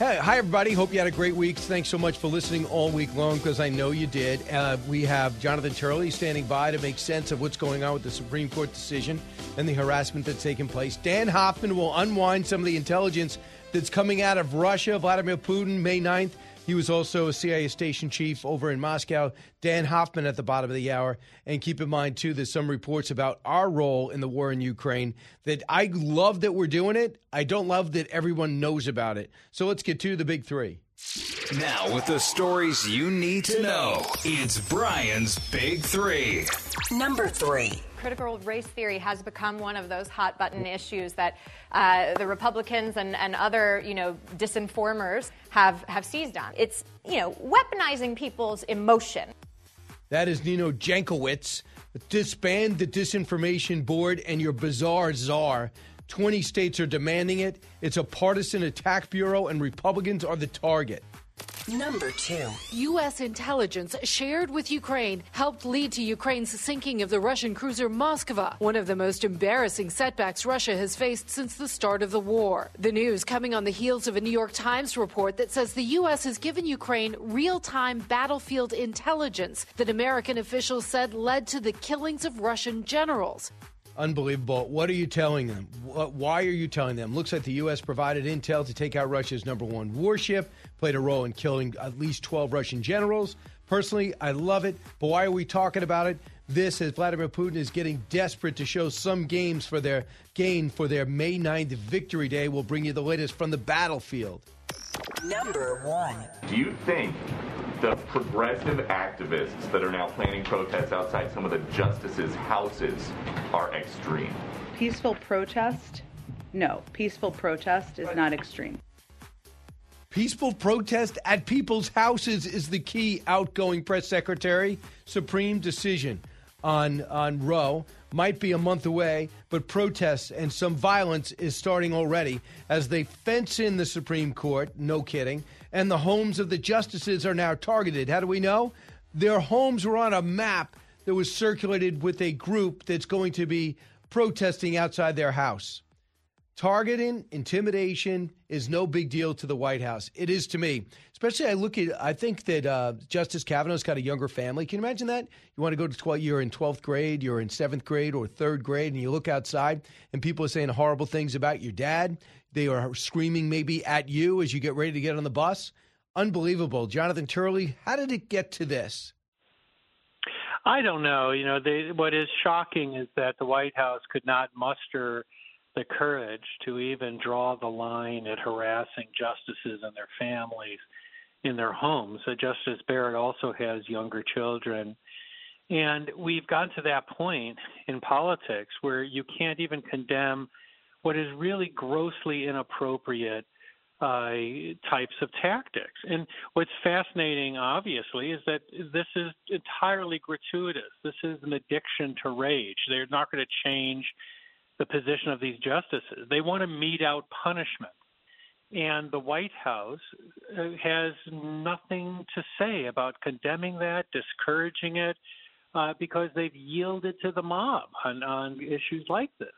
Hey, hi, everybody. Hope you had a great week. Thanks so much for listening all week long because I know you did. Uh, we have Jonathan Turley standing by to make sense of what's going on with the Supreme Court decision and the harassment that's taking place. Dan Hoffman will unwind some of the intelligence that's coming out of Russia. Vladimir Putin, May 9th. He was also a CIA station chief over in Moscow. Dan Hoffman at the bottom of the hour. And keep in mind, too, there's some reports about our role in the war in Ukraine that I love that we're doing it. I don't love that everyone knows about it. So let's get to the big three. Now, with the stories you need to know, it's Brian's Big Three. Number three. Critical race theory has become one of those hot button issues that uh, the Republicans and, and other, you know, disinformers have, have seized on. It's, you know, weaponizing people's emotion. That is Nina Jankowicz. Disband the disinformation board and your bizarre czar. 20 states are demanding it. It's a partisan attack bureau, and Republicans are the target. Number two. U.S. intelligence shared with Ukraine helped lead to Ukraine's sinking of the Russian cruiser Moskva, one of the most embarrassing setbacks Russia has faced since the start of the war. The news coming on the heels of a New York Times report that says the U.S. has given Ukraine real time battlefield intelligence that American officials said led to the killings of Russian generals. Unbelievable. What are you telling them? Why are you telling them? Looks like the U.S. provided intel to take out Russia's number one warship, played a role in killing at least 12 Russian generals. Personally, I love it, but why are we talking about it? This as Vladimir Putin is getting desperate to show some games for their gain for their May 9th victory day. We'll bring you the latest from the battlefield. Number one. Do you think the progressive activists that are now planning protests outside some of the justices' houses are extreme? Peaceful protest? No, peaceful protest is not extreme. Peaceful protest at people's houses is the key. Outgoing press secretary. Supreme decision on on Roe might be a month away, but protests and some violence is starting already as they fence in the Supreme Court. No kidding. And the homes of the justices are now targeted. How do we know? Their homes were on a map that was circulated with a group that's going to be protesting outside their house. Targeting, intimidation is no big deal to the White House. It is to me. Especially, I look at, I think that uh, Justice Kavanaugh's got a younger family. Can you imagine that? You want to go to 12, you're in 12th grade, you're in 7th grade or 3rd grade, and you look outside and people are saying horrible things about your dad. They are screaming maybe at you as you get ready to get on the bus. Unbelievable. Jonathan Turley, how did it get to this? I don't know. You know, they, what is shocking is that the White House could not muster the courage to even draw the line at harassing justices and their families in their homes. So Justice Barrett also has younger children. And we've gotten to that point in politics where you can't even condemn what is really grossly inappropriate uh, types of tactics. And what's fascinating, obviously, is that this is entirely gratuitous. This is an addiction to rage. They're not going to change the position of these justices. They want to mete out punishment. And the White House uh, has nothing to say about condemning that, discouraging it, uh, because they've yielded to the mob on, on issues like this.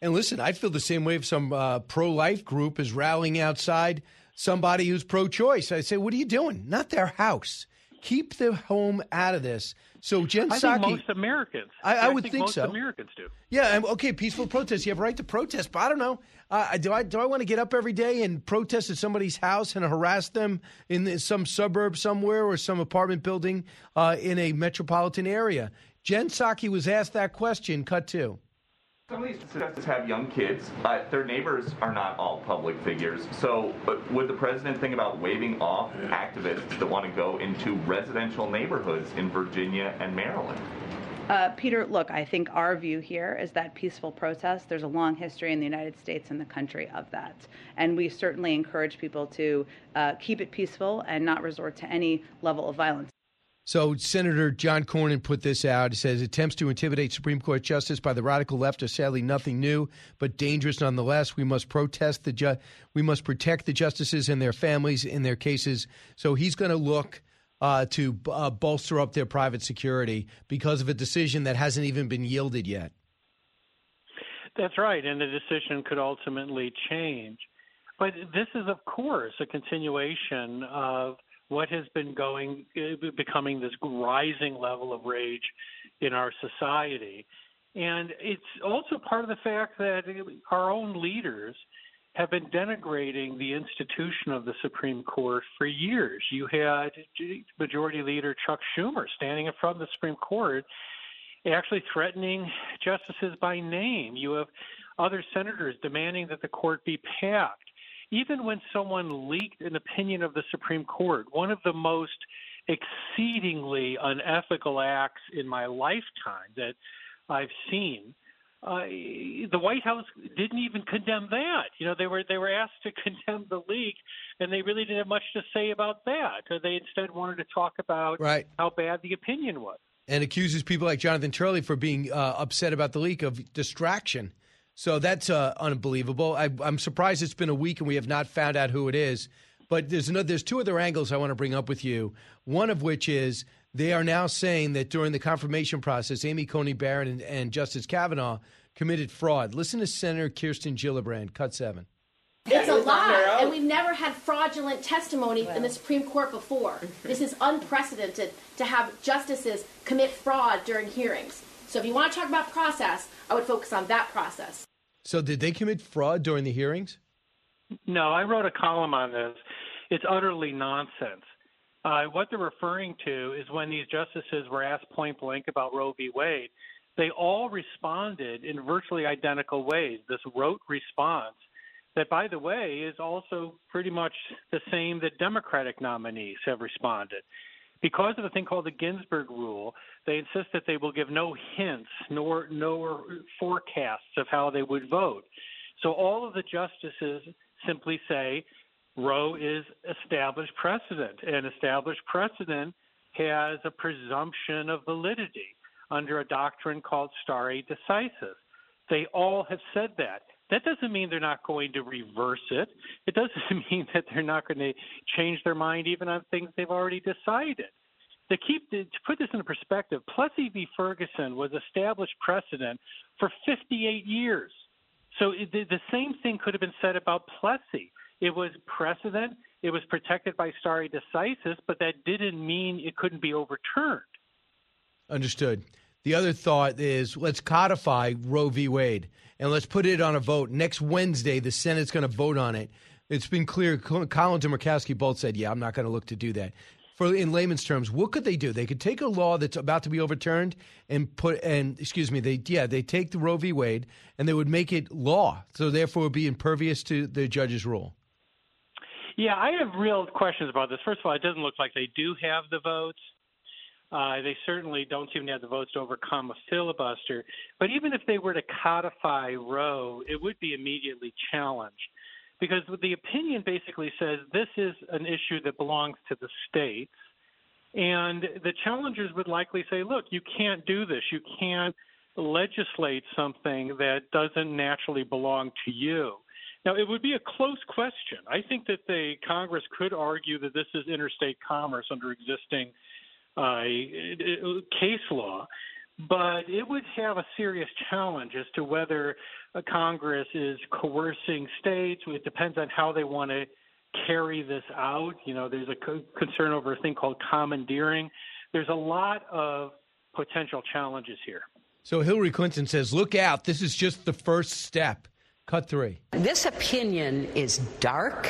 And listen, I'd feel the same way if some uh, pro life group is rallying outside somebody who's pro choice. I say, what are you doing? Not their house. Keep the home out of this. So Jen I Psaki, think most Americans. I, I would think, think most so. Americans do. Yeah, okay, peaceful protest. You have a right to protest, but I don't know. Uh, do I do I want to get up every day and protest at somebody's house and harass them in some suburb somewhere or some apartment building uh, in a metropolitan area? Jen Psaki was asked that question. Cut two. Some of these justices have young kids. Uh, their neighbors are not all public figures. So, would the president think about waving off activists that want to go into residential neighborhoods in Virginia and Maryland? Uh, Peter, look, I think our view here is that peaceful protest, there's a long history in the United States and the country of that. And we certainly encourage people to uh, keep it peaceful and not resort to any level of violence. So Senator John Cornyn put this out. He says attempts to intimidate Supreme Court justice by the radical left are sadly nothing new, but dangerous nonetheless. We must protest the ju- we must protect the justices and their families in their cases. So he's going to look uh, to uh, bolster up their private security because of a decision that hasn't even been yielded yet. That's right, and the decision could ultimately change. But this is, of course, a continuation of what has been going, becoming this rising level of rage in our society. And it's also part of the fact that our own leaders have been denigrating the institution of the Supreme Court for years. You had Majority Leader Chuck Schumer standing in front of the Supreme Court, actually threatening justices by name. You have other senators demanding that the court be packed even when someone leaked an opinion of the Supreme Court, one of the most exceedingly unethical acts in my lifetime that I've seen. Uh, the White House didn't even condemn that. You know, they were they were asked to condemn the leak, and they really didn't have much to say about that. They instead wanted to talk about right. how bad the opinion was, and accuses people like Jonathan Turley for being uh, upset about the leak of distraction. So that's uh, unbelievable. I, am surprised it's been a week and we have not found out who it is. But there's another, there's two other angles I want to bring up with you. One of which is they are now saying that during the confirmation process, Amy Coney Barrett and, and Justice Kavanaugh committed fraud. Listen to Senator Kirsten Gillibrand, cut seven. It's a lie, and we've never had fraudulent testimony in the Supreme Court before. This is unprecedented to have justices commit fraud during hearings. So if you want to talk about process, I would focus on that process. So, did they commit fraud during the hearings? No, I wrote a column on this. It's utterly nonsense. Uh, what they're referring to is when these justices were asked point blank about Roe v. Wade, they all responded in virtually identical ways. This rote response, that, by the way, is also pretty much the same that Democratic nominees have responded. Because of a thing called the Ginsburg rule, they insist that they will give no hints nor nor forecasts of how they would vote. So all of the justices simply say Roe is established precedent, and established precedent has a presumption of validity under a doctrine called stare decisis. They all have said that. That doesn't mean they're not going to reverse it. It doesn't mean that they're not going to change their mind even on things they've already decided. To keep to put this into perspective, Plessy v. Ferguson was established precedent for 58 years. So it, the same thing could have been said about Plessy. It was precedent. It was protected by stare decisis, but that didn't mean it couldn't be overturned. Understood. The other thought is let's codify Roe v. Wade and let's put it on a vote. Next Wednesday, the Senate's going to vote on it. It's been clear. Collins and Murkowski both said, yeah, I'm not going to look to do that. For in layman's terms, what could they do? They could take a law that's about to be overturned and put and excuse me, they yeah, they take the Roe v. Wade and they would make it law, so therefore would be impervious to the judge's rule. Yeah, I have real questions about this. First of all, it doesn't look like they do have the votes. Uh, they certainly don't seem to have the votes to overcome a filibuster. But even if they were to codify Roe, it would be immediately challenged because the opinion basically says this is an issue that belongs to the states. And the challengers would likely say, look, you can't do this. You can't legislate something that doesn't naturally belong to you. Now, it would be a close question. I think that the Congress could argue that this is interstate commerce under existing uh, case law, but it would have a serious challenge as to whether Congress is coercing states. It depends on how they want to carry this out. You know, there's a co- concern over a thing called commandeering. There's a lot of potential challenges here. So Hillary Clinton says, look out, this is just the first step. Cut three. This opinion is dark,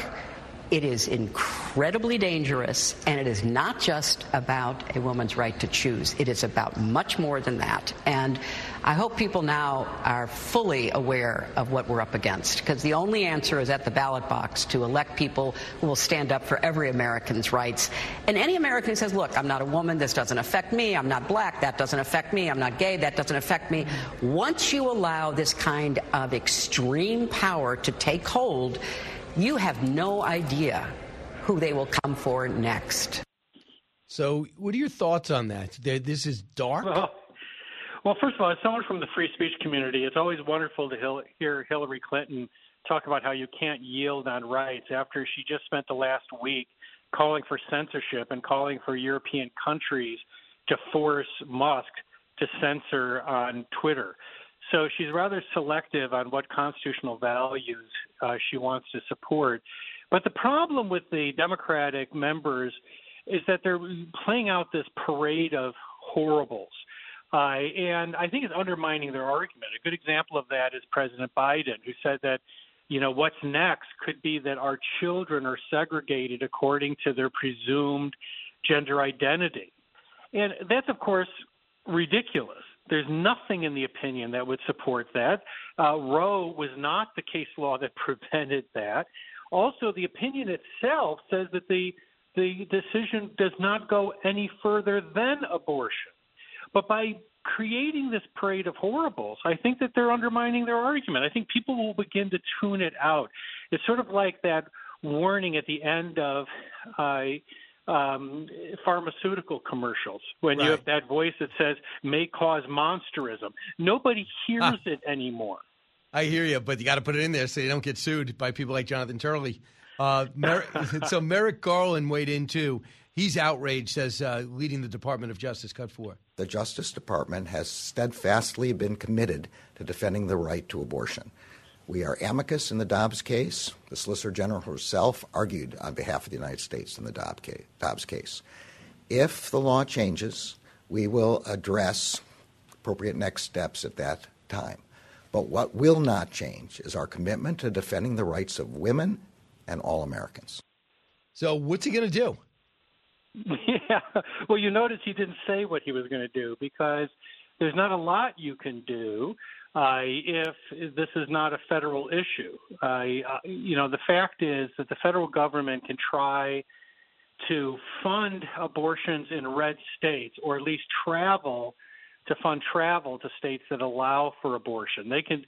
it is incredibly dangerous, and it is not just about a woman's right to choose. It is about much more than that. And I hope people now are fully aware of what we're up against, because the only answer is at the ballot box to elect people who will stand up for every American's rights. And any American who says, look, I'm not a woman, this doesn't affect me, I'm not black, that doesn't affect me, I'm not gay, that doesn't affect me. Once you allow this kind of extreme power to take hold, you have no idea who they will come for next. So, what are your thoughts on that? This is dark. Well, well, first of all, as someone from the free speech community, it's always wonderful to hear Hillary Clinton talk about how you can't yield on rights after she just spent the last week calling for censorship and calling for European countries to force Musk to censor on Twitter. So she's rather selective on what constitutional values uh, she wants to support. But the problem with the Democratic members is that they're playing out this parade of horribles. Uh, and I think it's undermining their argument. A good example of that is President Biden, who said that, you know, what's next could be that our children are segregated according to their presumed gender identity. And that's, of course, ridiculous. There's nothing in the opinion that would support that. Uh, Roe was not the case law that prevented that. Also, the opinion itself says that the the decision does not go any further than abortion. But by creating this parade of horribles, I think that they're undermining their argument. I think people will begin to tune it out. It's sort of like that warning at the end of uh, um, pharmaceutical commercials when right. you have that voice that says may cause monsterism. Nobody hears ah. it anymore. I hear you, but you got to put it in there so you don't get sued by people like Jonathan Turley. Uh, Mer- so Merrick Garland weighed in too. He's outraged, says uh, leading the Department of Justice. Cut four. The Justice Department has steadfastly been committed to defending the right to abortion. We are amicus in the Dobbs case. The Solicitor General herself argued on behalf of the United States in the Dobbs case. If the law changes, we will address appropriate next steps at that time. But what will not change is our commitment to defending the rights of women and all Americans. So, what's he going to do? Yeah. Well, you notice he didn't say what he was going to do because there's not a lot you can do uh, if this is not a federal issue. Uh, you know, the fact is that the federal government can try to fund abortions in red states or at least travel to fund travel to states that allow for abortion. They can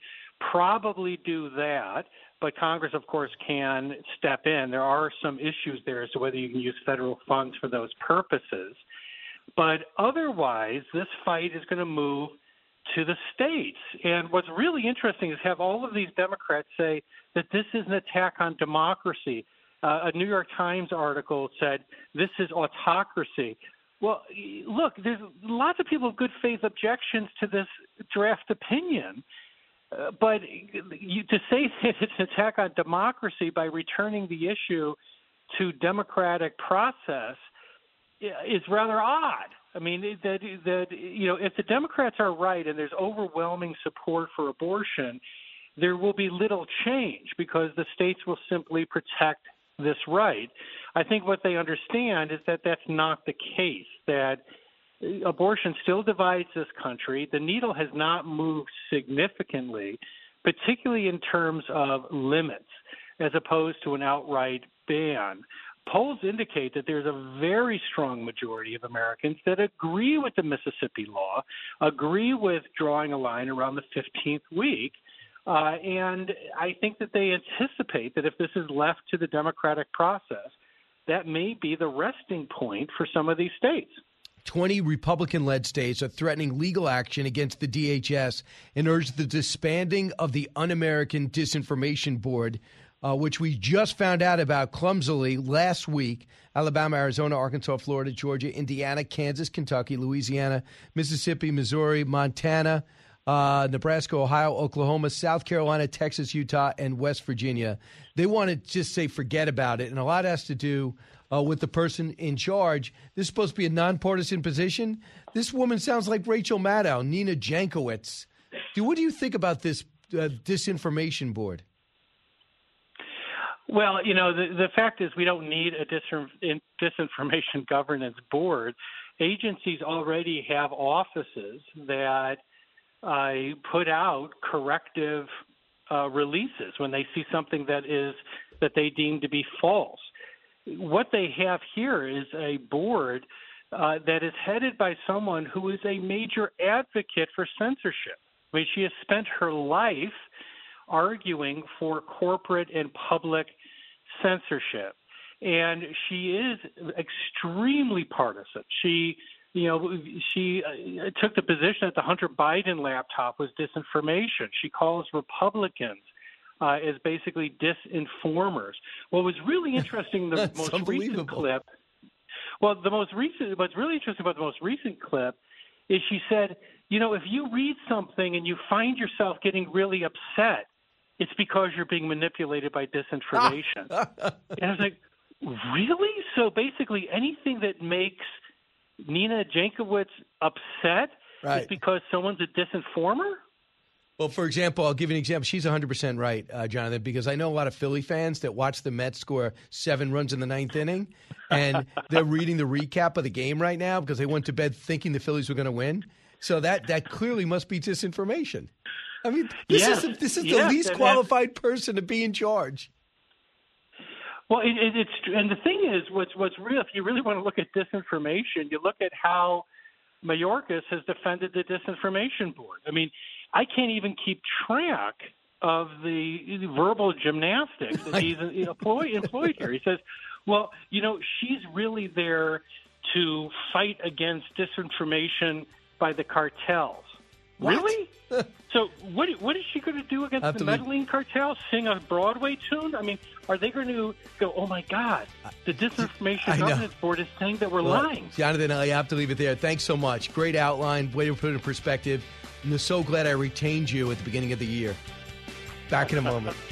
probably do that, but Congress, of course, can step in. There are some issues there as to whether you can use federal funds for those purposes. But otherwise, this fight is going to move to the states. And what's really interesting is have all of these Democrats say that this is an attack on democracy. Uh, a New York Times article said this is autocracy. Well, look, there's lots of people with good faith objections to this draft opinion. Uh, but you, to say that it's an attack on democracy by returning the issue to democratic process is rather odd. I mean, that that you know, if the Democrats are right and there's overwhelming support for abortion, there will be little change because the states will simply protect this right. I think what they understand is that that's not the case, that abortion still divides this country. The needle has not moved significantly, particularly in terms of limits, as opposed to an outright ban. Polls indicate that there's a very strong majority of Americans that agree with the Mississippi law, agree with drawing a line around the 15th week, uh, and I think that they anticipate that if this is left to the democratic process, that may be the resting point for some of these states. 20 Republican led states are threatening legal action against the DHS and urge the disbanding of the Un American Disinformation Board, uh, which we just found out about clumsily last week. Alabama, Arizona, Arkansas, Florida, Georgia, Indiana, Kansas, Kentucky, Louisiana, Mississippi, Missouri, Montana, uh, Nebraska, Ohio, Oklahoma, South Carolina, Texas, Utah, and West Virginia. They want to just say forget about it. And a lot has to do uh, with the person in charge. This is supposed to be a nonpartisan position. This woman sounds like Rachel Maddow, Nina Jankowicz. Do, what do you think about this uh, disinformation board? Well, you know, the, the fact is we don't need a disin- disinformation governance board. Agencies already have offices that uh, put out corrective uh, releases when they see something that is that they deem to be false. What they have here is a board uh, that is headed by someone who is a major advocate for censorship. I mean, she has spent her life arguing for corporate and public censorship. And she is extremely partisan. She, you know, she uh, took the position that the Hunter Biden laptop was disinformation. She calls Republicans uh, as basically disinformers. What was really interesting, the most recent clip. Well, the most recent, what's really interesting about the most recent clip is she said, you know, if you read something and you find yourself getting really upset, it's because you're being manipulated by disinformation. and I was like, really? So basically, anything that makes Nina Jankowicz upset Right. is because someone's a disinformer? Well, for example, I'll give you an example. She's 100% right, uh, Jonathan, because I know a lot of Philly fans that watch the Mets score seven runs in the ninth inning, and they're reading the recap of the game right now because they went to bed thinking the Phillies were going to win. So that, that clearly must be disinformation. I mean, this Yes, is, this is yes, the least and- qualified person to be in charge. Well, it, it, it's and the thing is, what's what's real. If you really want to look at disinformation, you look at how Mayorkas has defended the disinformation board. I mean, I can't even keep track of the verbal gymnastics that he's employed employed here. He says, "Well, you know, she's really there to fight against disinformation by the cartels." Really? so what what is she going to do against the Medellin cartel? Sing a Broadway tune? I mean, are they going to go? Oh my God, the disinformation governance board is saying that we're Well, lying. Jonathan, I have to leave it there. Thanks so much. Great outline. Way to put it in perspective. I'm so glad I retained you at the beginning of the year. Back in a moment.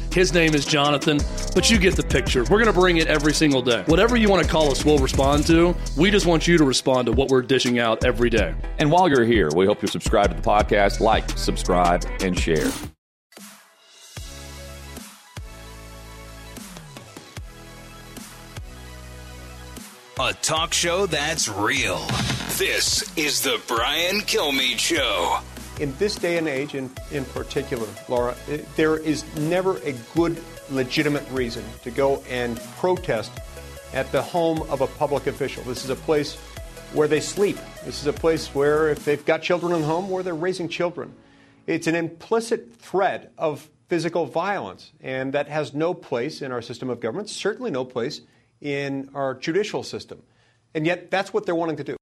His name is Jonathan, but you get the picture. We're going to bring it every single day. Whatever you want to call us, we'll respond to. We just want you to respond to what we're dishing out every day. And while you're here, we hope you subscribe to the podcast, like, subscribe, and share. A talk show that's real. This is the Brian Kilmeade Show. In this day and age, in, in particular, Laura, it- there is never a good, legitimate reason to go and protest at the home of a public official. This is a place where they sleep. This is a place where, if they've got children at home, where they're raising children. It's an implicit threat of physical violence, and that has no place in our system of government, certainly no place in our judicial system. And yet, that's what they're wanting to do.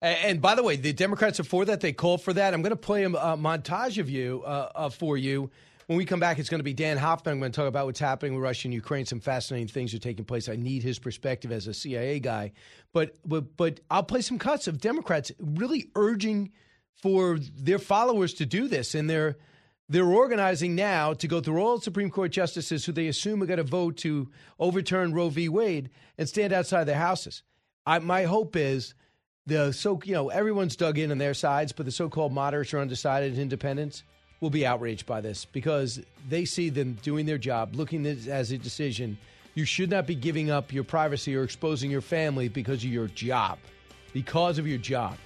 And, by the way, the Democrats are for that. They called for that. I'm going to play a, a montage of you uh, uh, for you. When we come back, it's going to be Dan Hoffman. I'm going to talk about what's happening with Russia and Ukraine. Some fascinating things are taking place. I need his perspective as a CIA guy. But but but I'll play some cuts of Democrats really urging for their followers to do this, and they're they're organizing now to go through all Supreme Court justices who they assume are going to vote to overturn Roe v. Wade and stand outside their houses. I, my hope is the so you know everyone's dug in on their sides, but the so-called moderates or undecided independents will be outraged by this because they see them doing their job, looking at it as a decision. You should not be giving up your privacy or exposing your family because of your job, because of your job.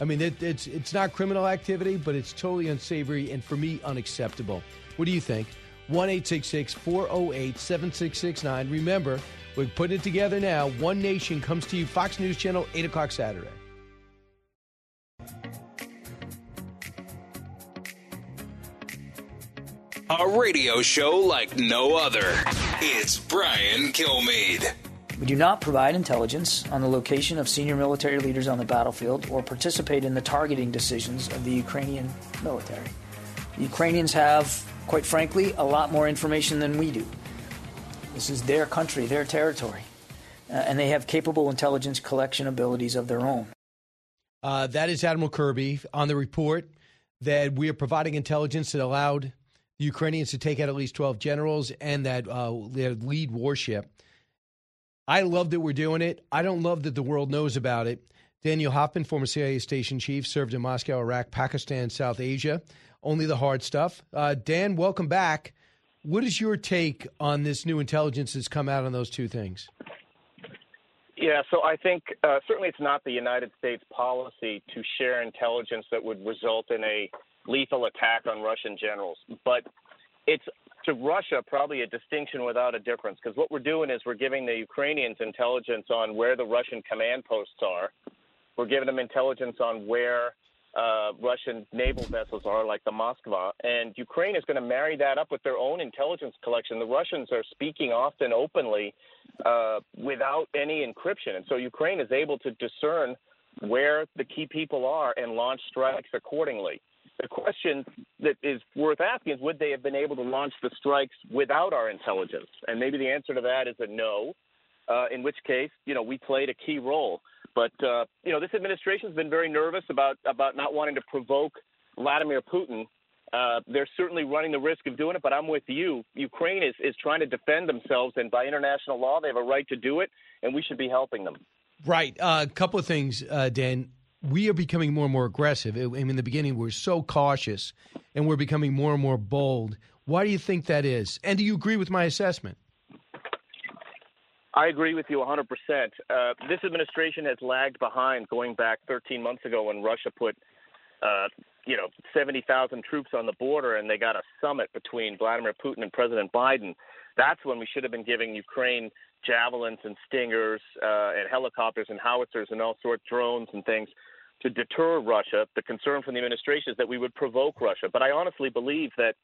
I mean, it, it's it's not criminal activity, but it's totally unsavory and for me unacceptable. What do you think? One eight six six four zero eight seven six six nine. Remember, we're putting it together now. One Nation comes to you, Fox News Channel, eight o'clock Saturday. A radio show like no other. It's Brian Kilmeade. We do not provide intelligence on the location of senior military leaders on the battlefield or participate in the targeting decisions of the Ukrainian military. The Ukrainians have, quite frankly, a lot more information than we do. This is their country, their territory, uh, and they have capable intelligence collection abilities of their own. Uh, that is Admiral Kirby on the report that we are providing intelligence that allowed the Ukrainians to take out at least 12 generals and that uh, lead warship. I love that we're doing it. I don't love that the world knows about it. Daniel Hoffman, former CIA station chief, served in Moscow, Iraq, Pakistan, South Asia. Only the hard stuff. Uh, Dan, welcome back. What is your take on this new intelligence that's come out on those two things? Yeah, so I think uh, certainly it's not the United States policy to share intelligence that would result in a lethal attack on Russian generals. But it's to Russia probably a distinction without a difference because what we're doing is we're giving the Ukrainians intelligence on where the Russian command posts are. We're giving them intelligence on where uh, Russian naval vessels are, like the Moskva. And Ukraine is going to marry that up with their own intelligence collection. The Russians are speaking often openly uh, without any encryption. And so Ukraine is able to discern where the key people are and launch strikes accordingly. The question that is worth asking is would they have been able to launch the strikes without our intelligence? And maybe the answer to that is a no, uh, in which case, you know, we played a key role. But, uh, you know, this administration has been very nervous about, about not wanting to provoke Vladimir Putin. Uh, they're certainly running the risk of doing it, but I'm with you. Ukraine is, is trying to defend themselves, and by international law, they have a right to do it, and we should be helping them. Right. A uh, couple of things, uh, Dan we are becoming more and more aggressive. I mean, in the beginning, we are so cautious, and we're becoming more and more bold. Why do you think that is? And do you agree with my assessment? I agree with you 100%. Uh, this administration has lagged behind going back 13 months ago when Russia put, uh, you know, 70,000 troops on the border and they got a summit between Vladimir Putin and President Biden. That's when we should have been giving Ukraine javelins and stingers uh, and helicopters and howitzers and all sorts of drones and things to deter Russia. The concern from the administration is that we would provoke Russia. But I honestly believe that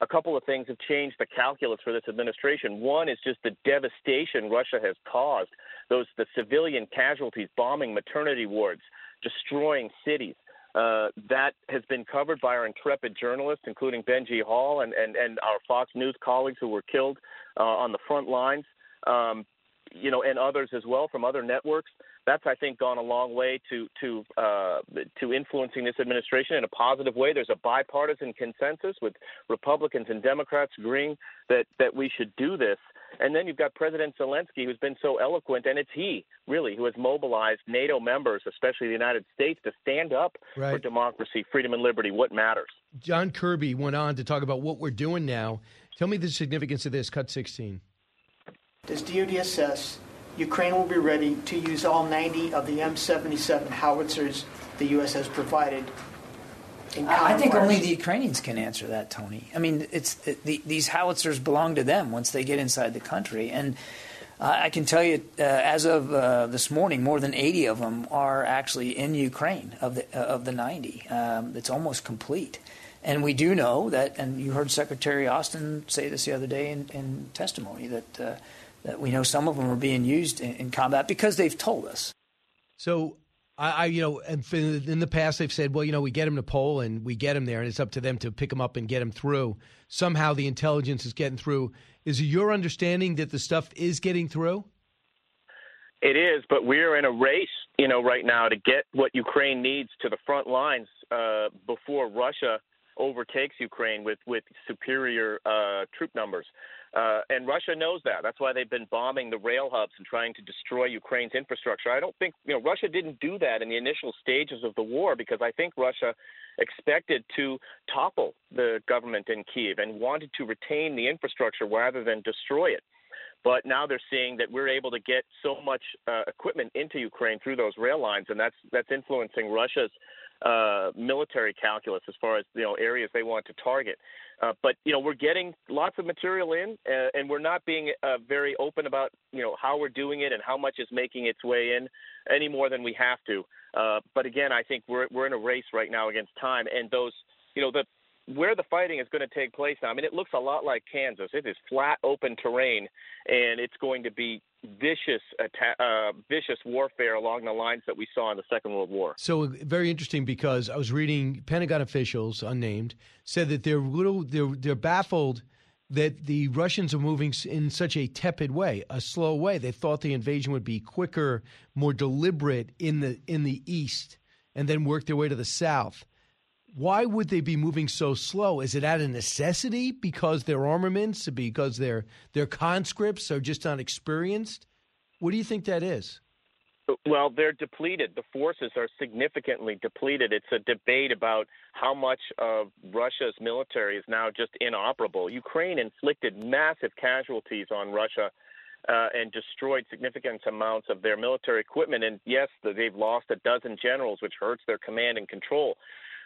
a couple of things have changed the calculus for this administration. One is just the devastation Russia has caused, those the civilian casualties, bombing maternity wards, destroying cities. Uh, that has been covered by our intrepid journalists, including Benji Hall and, and, and our Fox News colleagues who were killed uh, on the front lines um, you know, and others as well from other networks. That's I think gone a long way to to uh, to influencing this administration in a positive way. There's a bipartisan consensus with Republicans and Democrats agreeing that that we should do this. And then you've got President Zelensky, who's been so eloquent, and it's he really who has mobilized NATO members, especially the United States, to stand up right. for democracy, freedom, and liberty. What matters? John Kirby went on to talk about what we're doing now. Tell me the significance of this. Cut 16. Does DoD assess Ukraine will be ready to use all 90 of the M777 howitzers the U.S. has provided? I think only the Ukrainians can answer that, Tony. I mean, it's it, the, these howitzers belong to them once they get inside the country, and uh, I can tell you, uh, as of uh, this morning, more than 80 of them are actually in Ukraine of the uh, of the 90. Um, it's almost complete. And we do know that, and you heard Secretary Austin say this the other day in, in testimony, that uh, that we know some of them are being used in, in combat because they've told us. So I, I, you know, in the past they've said, well, you know, we get them to Poland, and we get them there, and it's up to them to pick them up and get them through. Somehow the intelligence is getting through. Is it your understanding that the stuff is getting through? It is, but we're in a race, you know, right now to get what Ukraine needs to the front lines uh, before Russia overtakes Ukraine with with superior uh, troop numbers. Uh, and Russia knows that. That's why they've been bombing the rail hubs and trying to destroy Ukraine's infrastructure. I don't think, you know, Russia didn't do that in the initial stages of the war because I think Russia expected to topple the government in Kiev and wanted to retain the infrastructure rather than destroy it. But now they're seeing that we're able to get so much uh, equipment into Ukraine through those rail lines, and that's that's influencing Russia's uh, military calculus as far as you know areas they want to target. Uh, but you know we're getting lots of material in, uh, and we're not being uh, very open about you know how we're doing it and how much is making its way in any more than we have to. Uh, but again, I think we're we're in a race right now against time, and those you know the where the fighting is going to take place now. I mean, it looks a lot like Kansas. It is flat, open terrain, and it's going to be vicious atta- uh, vicious warfare along the lines that we saw in the Second World War. So very interesting because I was reading Pentagon officials, unnamed, said that they're little they're they're baffled that the Russians are moving in such a tepid way, a slow way. They thought the invasion would be quicker, more deliberate in the in the east, and then work their way to the south. Why would they be moving so slow? Is it out of necessity because their armaments, because their their conscripts are just not experienced? What do you think that is? Well, they're depleted. The forces are significantly depleted. It's a debate about how much of Russia's military is now just inoperable. Ukraine inflicted massive casualties on Russia uh, and destroyed significant amounts of their military equipment. And yes, they've lost a dozen generals, which hurts their command and control.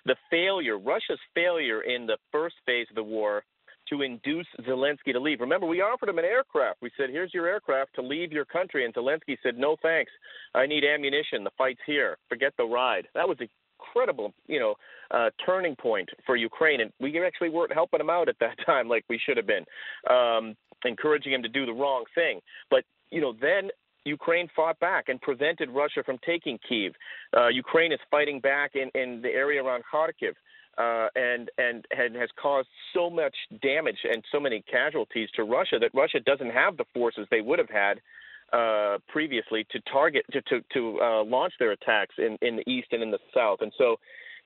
The failure, Russia's failure in the first phase of the war to induce Zelensky to leave. Remember, we offered him an aircraft. We said, "Here's your aircraft to leave your country," and Zelensky said, "No, thanks. I need ammunition. The fight's here. Forget the ride." That was incredible, you know, uh, turning point for Ukraine, and we actually weren't helping him out at that time like we should have been, um, encouraging him to do the wrong thing. But you know, then Ukraine fought back and prevented Russia from taking Kiev. Uh, Ukraine is fighting back in, in the area around Kharkiv uh, and and and has caused so much damage and so many casualties to Russia that Russia doesn't have the forces they would have had uh, previously to target to to, to uh, launch their attacks in, in the east and in the south. And so,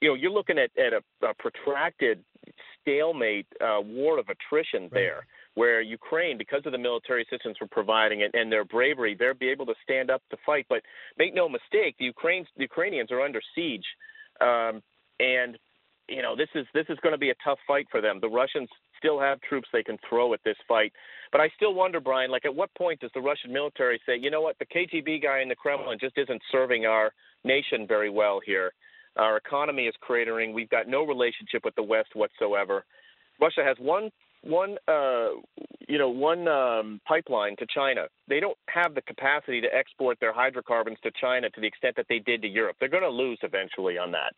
you know, you're looking at, at a, a protracted stalemate uh, war of attrition right. there. Where Ukraine, because of the military assistance we're providing and, and their bravery, they'll be able to stand up to fight. But make no mistake, the the Ukrainians are under siege, um, and you know this is this is going to be a tough fight for them. The Russians still have troops they can throw at this fight, but I still wonder, Brian, like at what point does the Russian military say, you know what, the KGB guy in the Kremlin just isn't serving our nation very well here. Our economy is cratering. We've got no relationship with the West whatsoever. Russia has one one uh, you know one um, pipeline to China. They don't have the capacity to export their hydrocarbons to China to the extent that they did to Europe. They're going to lose eventually on that.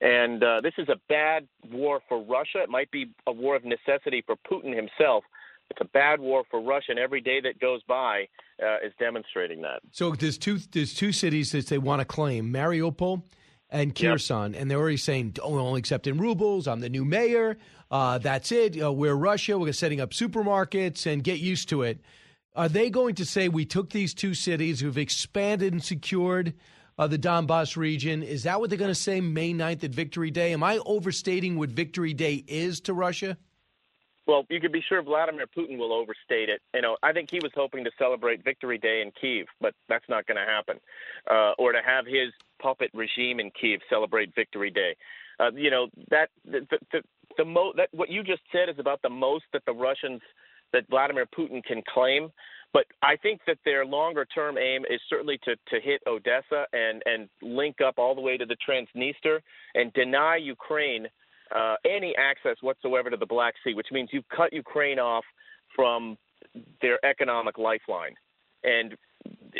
And uh, this is a bad war for Russia. It might be a war of necessity for Putin himself. It's a bad war for Russia, and every day that goes by uh, is demonstrating that. So there's two there's two cities that they want to claim: Mariupol and Kherson, yep. and they're already saying, "Don't oh, only accept in rubles." I'm the new mayor. Uh, that's it. Uh, we're Russia. We're setting up supermarkets and get used to it. Are they going to say we took these two cities, we've expanded and secured uh, the Donbass region. Is that what they're going to say May 9th at Victory Day? Am I overstating what Victory Day is to Russia? Well, you can be sure Vladimir Putin will overstate it. You know, I think he was hoping to celebrate Victory Day in Kiev, but that's not going to happen. Uh, or to have his puppet regime in Kiev celebrate Victory Day. Uh, you know that the the, the, mo- that what you just said is about the most that the Russians that Vladimir Putin can claim. But I think that their longer term aim is certainly to, to hit Odessa and, and link up all the way to the Transnistria and deny Ukraine uh, any access whatsoever to the Black Sea, which means you've cut Ukraine off from their economic lifeline and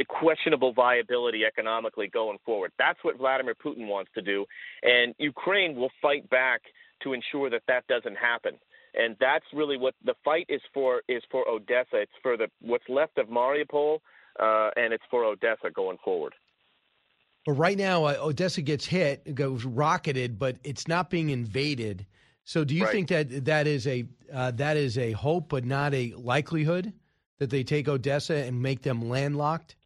questionable viability economically going forward. That's what Vladimir Putin wants to do. And Ukraine will fight back to ensure that that doesn't happen and that's really what the fight is for. Is for Odessa. It's for the what's left of Mariupol, uh, and it's for Odessa going forward. But right now, uh, Odessa gets hit, goes rocketed, but it's not being invaded. So, do you right. think that that is a uh, that is a hope, but not a likelihood that they take Odessa and make them landlocked?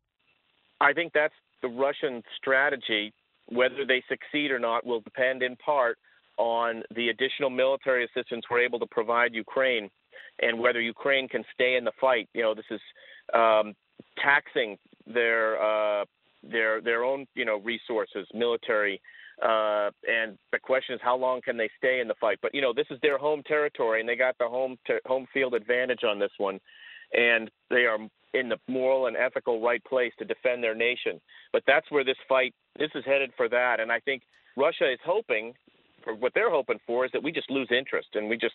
I think that's the Russian strategy. Whether they succeed or not will depend in part on the additional military assistance we're able to provide Ukraine and whether Ukraine can stay in the fight. You know, this is um, taxing their uh, their their own you know resources, military, uh, and the question is how long can they stay in the fight? But you know, this is their home territory, and they got the home ter- home field advantage on this one, and they are in the moral and ethical right place to defend their nation. But that's where this fight this is headed for that, and I think Russia is hoping for what they're hoping for is that we just lose interest and we just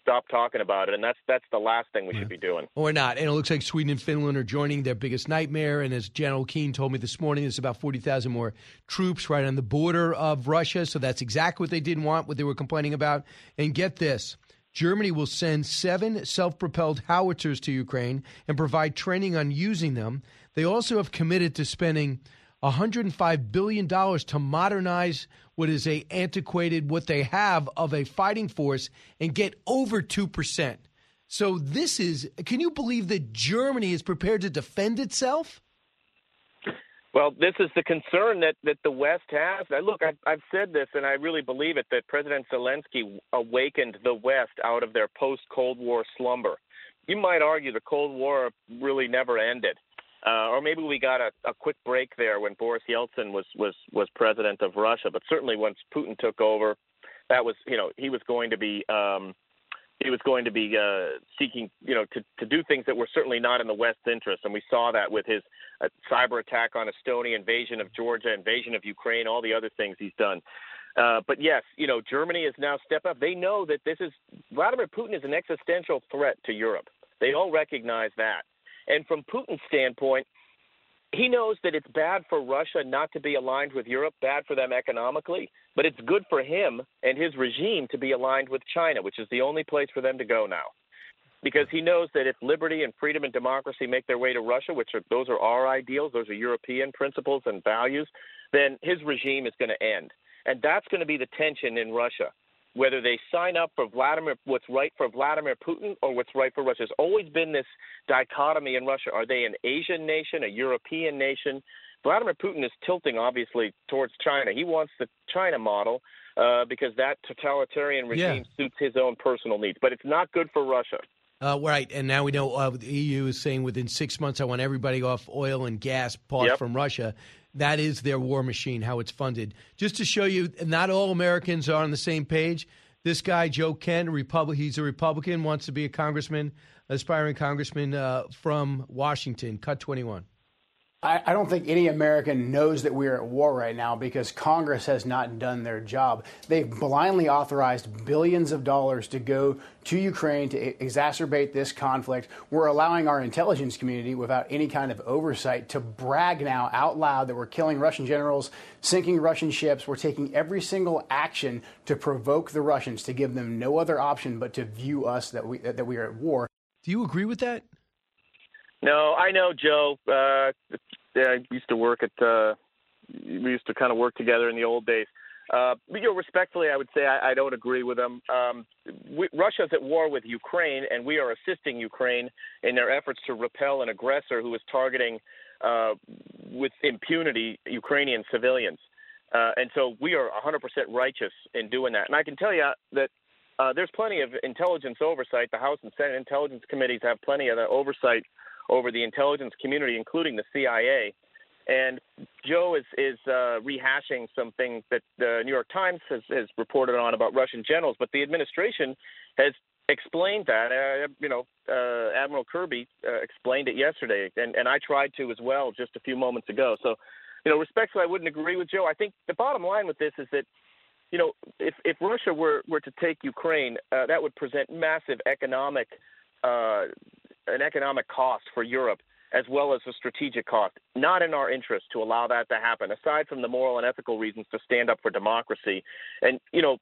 stop talking about it, and that's that's the last thing we yeah. should be doing. Or not. And it looks like Sweden and Finland are joining their biggest nightmare. And as General Keane told me this morning, there's about forty thousand more troops right on the border of Russia. So that's exactly what they didn't want, what they were complaining about. And get this. Germany will send seven self propelled howitzers to Ukraine and provide training on using them. They also have committed to spending $105 billion to modernize what is a antiquated, what they have of a fighting force and get over 2%. So this is, can you believe that Germany is prepared to defend itself? Well, this is the concern that, that the West has. Look, I've, I've said this, and I really believe it, that President Zelensky awakened the West out of their post Cold War slumber. You might argue the Cold War really never ended. Uh, or maybe we got a, a quick break there when Boris Yeltsin was, was, was president of Russia. But certainly once Putin took over, that was, you know, he was going to be um, he was going to be uh, seeking, you know, to, to do things that were certainly not in the West's interest. And we saw that with his uh, cyber attack on Estonia, invasion of Georgia, invasion of Ukraine, all the other things he's done. Uh, but yes, you know, Germany has now stepped up. They know that this is Vladimir Putin is an existential threat to Europe. They all recognize that. And from Putin's standpoint, he knows that it's bad for Russia not to be aligned with Europe, bad for them economically, but it's good for him and his regime to be aligned with China, which is the only place for them to go now. Because he knows that if liberty and freedom and democracy make their way to Russia, which are those are our ideals, those are European principles and values, then his regime is going to end. And that's going to be the tension in Russia whether they sign up for Vladimir, what's right for Vladimir Putin or what's right for Russia. There's always been this dichotomy in Russia. Are they an Asian nation, a European nation? Vladimir Putin is tilting, obviously, towards China. He wants the China model uh, because that totalitarian regime yeah. suits his own personal needs. But it's not good for Russia. Uh, right, and now we know uh, the EU is saying within six months, I want everybody off oil and gas bought yep. from Russia. That is their war machine, how it's funded. Just to show you, not all Americans are on the same page. This guy, Joe Kent, Republic, he's a Republican, wants to be a congressman, aspiring congressman uh, from Washington. Cut 21. I, I don't think any American knows that we're at war right now because Congress has not done their job. They've blindly authorized billions of dollars to go to Ukraine to exacerbate this conflict. We're allowing our intelligence community, without any kind of oversight, to brag now out loud that we're killing Russian generals, sinking Russian ships. We're taking every single action to provoke the Russians, to give them no other option but to view us that we that we are at war. Do you agree with that? No, I know Joe. Uh, I used to work at. Uh, we used to kind of work together in the old days. Uh, you know, respectfully, I would say I, I don't agree with them. Um, we, Russia's at war with Ukraine, and we are assisting Ukraine in their efforts to repel an aggressor who is targeting, uh, with impunity, Ukrainian civilians. Uh, and so we are 100% righteous in doing that. And I can tell you that uh, there's plenty of intelligence oversight. The House and Senate intelligence committees have plenty of oversight over the intelligence community, including the CIA. And Joe is is uh, rehashing some things that the New York Times has, has reported on about Russian generals, but the administration has explained that. Uh, you know, uh, Admiral Kirby uh, explained it yesterday, and, and I tried to as well just a few moments ago. So, you know, respectfully, I wouldn't agree with Joe. I think the bottom line with this is that, you know, if if Russia were were to take Ukraine, uh, that would present massive economic uh, an economic cost for Europe as well as a strategic cost. Not in our interest to allow that to happen, aside from the moral and ethical reasons to stand up for democracy. And, you know,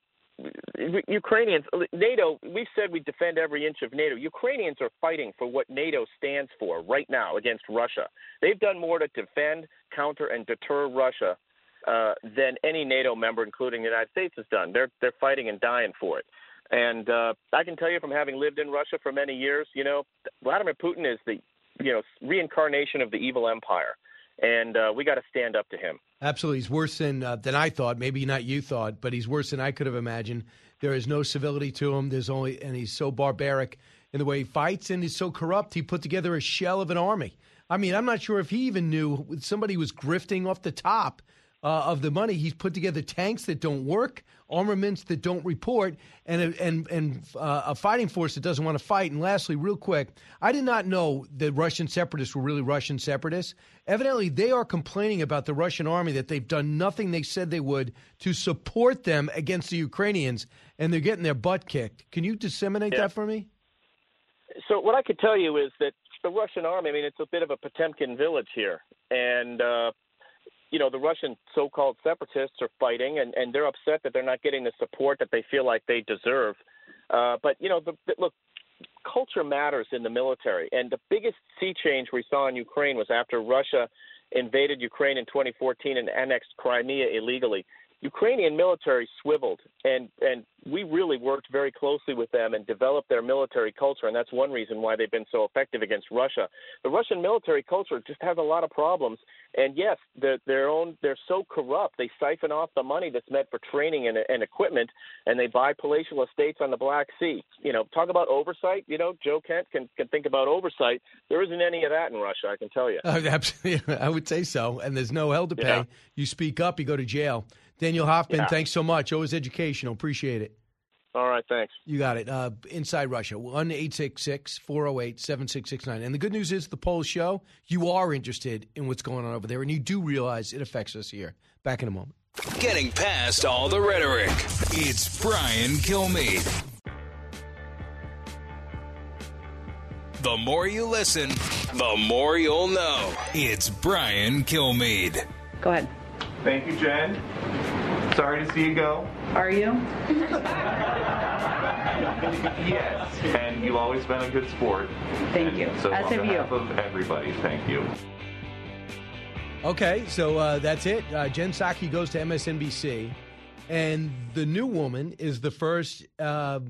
Ukrainians, NATO, we've said we defend every inch of NATO. Ukrainians are fighting for what NATO stands for right now against Russia. They've done more to defend, counter, and deter Russia uh, than any NATO member, including the United States, has done. They're they're fighting and dying for it. And uh, I can tell you from having lived in Russia for many years, you know, Vladimir Putin is the, you know, reincarnation of the evil empire. And uh, we got to stand up to him. Absolutely. He's worse than, uh, than I thought. Maybe not you thought, but he's worse than I could have imagined. There is no civility to him. There's only, and he's so barbaric in the way he fights, and he's so corrupt. He put together a shell of an army. I mean, I'm not sure if he even knew somebody was grifting off the top uh, of the money. He's put together tanks that don't work, armaments that don't report, and a, and and uh, a fighting force that doesn't want to fight. And lastly, real quick, I did not know that Russian separatists were really Russian separatists. Evidently, they are complaining about the Russian army that they've done nothing they said they would to support them against the Ukrainians, and they're getting their butt kicked. Can you disseminate yeah. that for me? So what I could tell you is that the Russian army. I mean, it's a bit of a Potemkin village here, and uh, you know, the Russian so-called separatists are fighting, and, and they're upset that they're not getting the support that they feel like they deserve. Uh, but you know, the, the, look, culture matters in the military, and the biggest sea change we saw in Ukraine was after Russia invaded Ukraine in 2014 and annexed Crimea illegally. Ukrainian military swiveled, and and we really worked very closely with them and developed their military culture, and that's one reason why they've been so effective against Russia. The Russian military culture just has a lot of problems, and yes, their their own they're so corrupt. They siphon off the money that's meant for training and, and equipment, and they buy palatial estates on the Black Sea. You know, talk about oversight. You know, Joe Kent can can think about oversight. There isn't any of that in Russia, I can tell you. Uh, absolutely, I would say so. And there's no hell to pay. Yeah. You speak up, you go to jail. Daniel Hoffman, Yeah. thanks so much. Always educational. Appreciate it. All right, thanks. You got it. Uh, Inside Russia, 1 408 7669. And the good news is the polls show you are interested in what's going on over there, and you do realize it affects us here. Back in a moment. Getting past all the rhetoric. It's Brian Kilmeade. The more you listen, the more you'll know. It's Brian Kilmeade. Go ahead. Thank you, Jen. Sorry to see you go. Are you? yes. And you've always been a good sport. Thank you. So As on have you. of everybody, thank you. Okay, so uh, that's it. Uh, Jen Psaki goes to MSNBC, and the new woman is the first uh,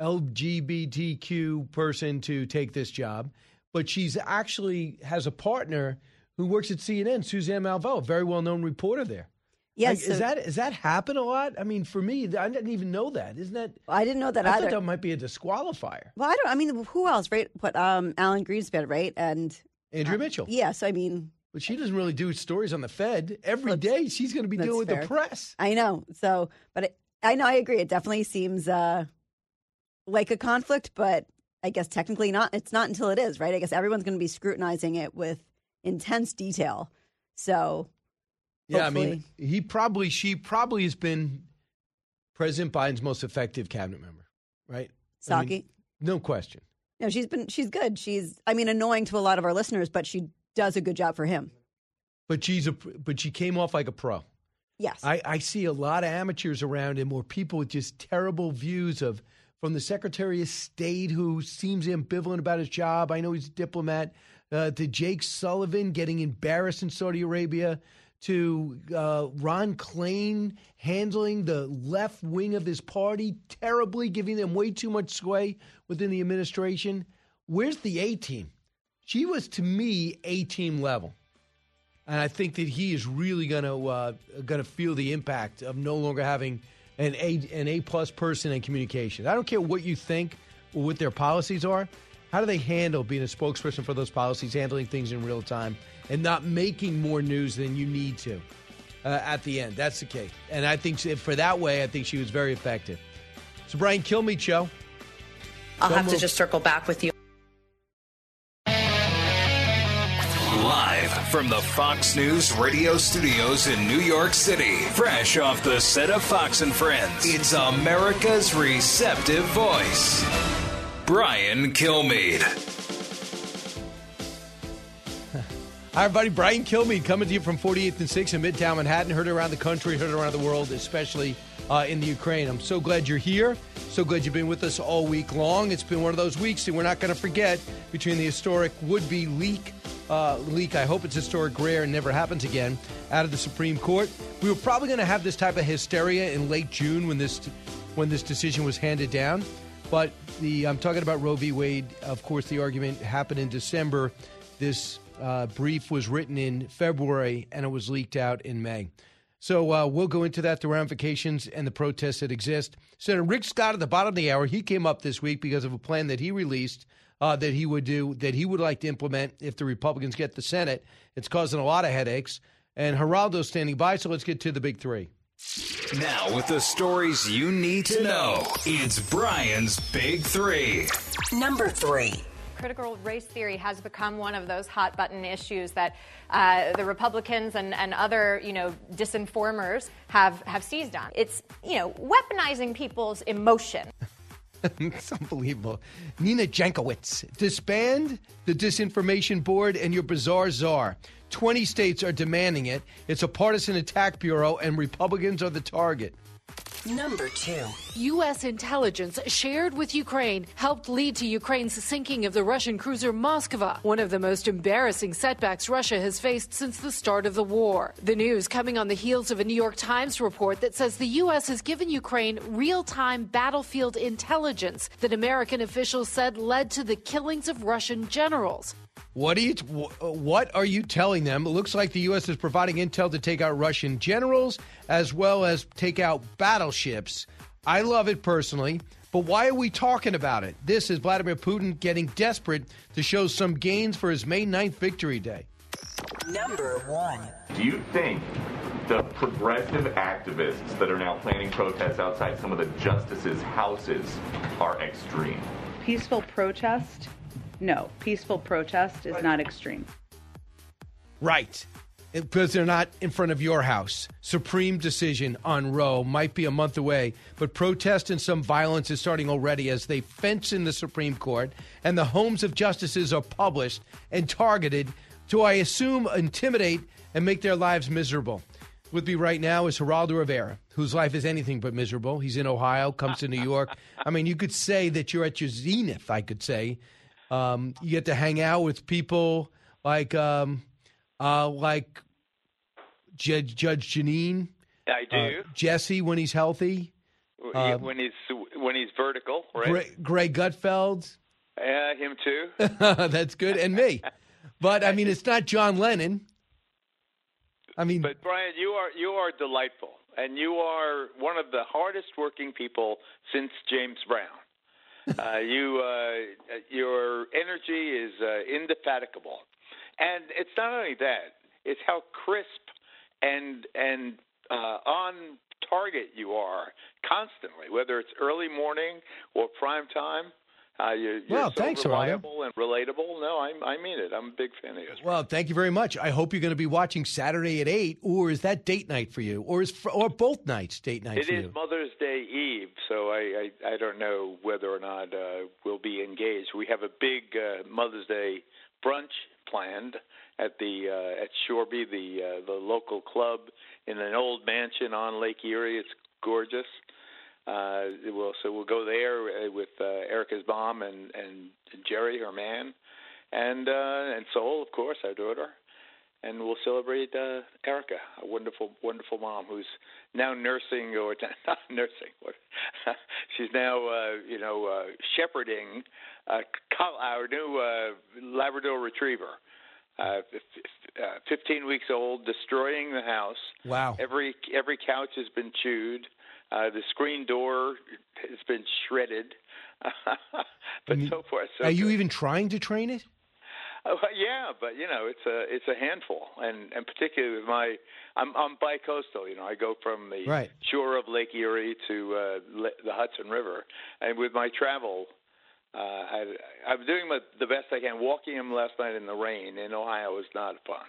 LGBTQ person to take this job, but she's actually has a partner who works at CNN, Suzanne Malveaux, a very well known reporter there. Yes, Like, so- is that is that happen a lot? I mean, for me, I didn't even know that. Isn't that? I didn't know that I either. thought that might be a disqualifier. Well, I don't. I mean, who else, right? But um, Alan Greenspan, right? And Andrea Mitchell. Yes, I mean, But she doesn't really do stories on the Fed every day. She's going to be dealing with fair. the press. I know. So, but it, I know I agree. It definitely seems uh, like a conflict, but I guess technically not. It's not until it is, right? I guess everyone's going to be scrutinizing it with intense detail. So, Yeah, I mean, he probably, she probably has been President Biden's most effective cabinet member, right? I mean, no question. no, she's been she's good. She's I mean annoying to a lot of our listeners, but she does a good job for him. But she's a, but she came off like a pro. Yes. I, I see a lot of amateurs around him or people with just terrible views of from the Secretary of State who seems ambivalent about his job. I know he's a diplomat. Uh, to Jake Sullivan getting embarrassed in Saudi Arabia. To uh, Ron Klain handling the left wing of his party terribly, giving them way too much sway within the administration. Where's the A team? She was to me A team level. And I think that he is really going to uh, going to feel the impact of no longer having an A an A plus person in communication. I don't care what you think or what their policies are. How do they handle being a spokesperson for those policies, handling things in real time, and not making more news than you need to uh, at the end? That's the key. And I think she- for that way, I think she was very effective. So Brian Kilmeade show. I'll Don't have to just circle back with you. Live from the Fox News radio studios in New York City, fresh off the set of Fox and Friends, it's America's receptive voice, Brian Kilmeade. Hi, everybody. Brian Kilmeade coming to you from 48th and 6th in Midtown Manhattan. Heard around the country, heard around the world, especially uh, in the Ukraine. I'm so glad you're here. So glad you've been with us all week long. It's been one of those weeks that we're not going to forget between the historic would-be leak, uh, leak. I hope it's historic, rare, and never happens again. Out of the Supreme Court, we were probably going to have this type of hysteria in late June when this when this decision was handed down. But the I'm talking about Roe v. Wade. Of course, the argument happened in December. This uh, brief was written in February and it was leaked out in May. So uh, we'll go into that, the ramifications and the protests that exist. Senator Rick Scott at the bottom of the hour, he came up this week because of a plan that he released uh, that he would do, that he would like to implement if the Republicans get the Senate. It's causing a lot of headaches. And Geraldo's standing by, so let's get to the big three. Now, with the stories you need to know, it's Brian's Big Three. Number three. Critical race theory has become one of those hot button issues that uh, the Republicans and, and other, you know, disinformers have, have seized on. It's, you know, weaponizing people's emotion. it's unbelievable. Nina Jankowicz, disband the disinformation board and your bizarre czar. 20 states are demanding it. It's a partisan attack bureau, and Republicans are the target. Number two. U.S. intelligence shared with Ukraine helped lead to Ukraine's sinking of the Russian cruiser Moskva, one of the most embarrassing setbacks Russia has faced since the start of the war. The news coming on the heels of a New York Times report that says the U.S. has given Ukraine real time battlefield intelligence that American officials said led to the killings of Russian generals. What are you uh, what are you telling them? It looks like the U.S. is providing intel to take out Russian generals as well as take out battleships. I love it personally, but why are we talking about it? This is Vladimir Putin getting desperate to show some gains for his May 9th victory day. Number one. Do you think the progressive activists that are now planning protests outside some of the justices' houses are extreme? Peaceful protest no, peaceful protest is not extreme. Right. Because they're not in front of your house. Supreme decision on Roe might be a month away, but protest and some violence is starting already as they fence in the Supreme Court and the homes of justices are published and targeted to, I assume, intimidate and make their lives miserable. With me right now is Geraldo Rivera, whose life is anything but miserable. He's in Ohio, comes to New York. I mean, you could say that you're at your zenith, I could say. Um, you get to hang out with people like um, uh, like Judge Judge Jeanine. I do. Uh, Jesse when he's healthy. Uh, when he's when he's vertical, right? Greg, Greg Gutfeld. Yeah, him too. That's good, and me. But I mean, it's not John Lennon. I mean, but Brian, you are you are delightful, and you are one of the hardest working people since James Brown uh, you uh, your energy is uh, indefatigable, and it's not only that; it's how crisp and and uh, on target you are constantly, whether it's early morning or prime time. Uh, you're well, so thanks, reliable and relatable. No, I, I mean it. I'm a big fan of yours. Well, thank you very much. I hope you're going to be watching Saturday at eight, or is that date night for you, or is or both nights date night It for is you? Mother's Day Eve, so I, I I don't know whether or not uh, we'll be engaged. We have a big uh, Mother's Day brunch planned at the uh, at Shoreby, the uh, the local club in an old mansion on Lake Erie. It's gorgeous. Uh, we'll, so we'll go there uh, with uh, Erica's mom and and Jerry, her man, and uh, and Sol, of course, our daughter, and we'll celebrate uh, Erica, a wonderful, wonderful mom who's now nursing or not nursing. What, she's now uh, you know uh, shepherding uh, our new uh, Labrador Retriever. Uh, uh, 15 weeks old, destroying the house. Wow. Every every couch has been chewed. Uh, the screen door has been shredded. but so far, so Are you even trying to train it? Oh, yeah, but you know, it's a it's a handful, and and particularly with my, I'm I'm bi-coastal. You know, I go from the Right. shore of Lake Erie to uh, Le- the Hudson River, and with my travel, uh, I, I'm doing my, the best I can. Walking him last night in the rain in Ohio was not fun,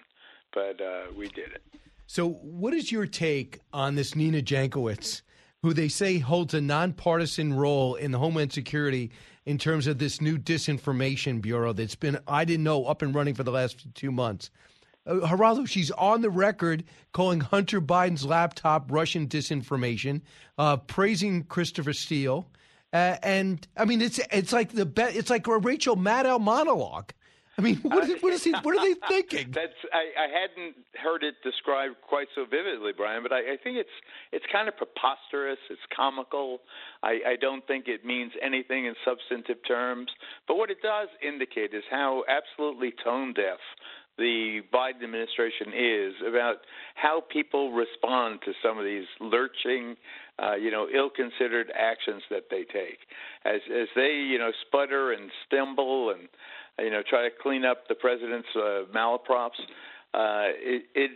but uh, we did it. So, what is your take on this Nina Jankowicz, who they say holds a nonpartisan role in the Homeland Security in terms of this new disinformation bureau that's been, I didn't know, up and running for the last two months? Uh, Geraldo, she's on the record calling Hunter Biden's laptop Russian disinformation, uh, praising Christopher Steele, uh, and I mean it's it's like the be- it's like a Rachel Maddow monologue. I mean, what is, what is he, what are they thinking? That's I, I hadn't heard it described quite so vividly, Brian, but I, I think it's it's kind of preposterous. It's comical. I, I don't think it means anything in substantive terms. But what it does indicate is how absolutely tone deaf the Biden administration is about how people respond to some of these lurching, uh, you know, ill-considered actions that they take. As as they, you know, sputter and stumble and you know try to clean up the president's uh, malaprops, uh, it, it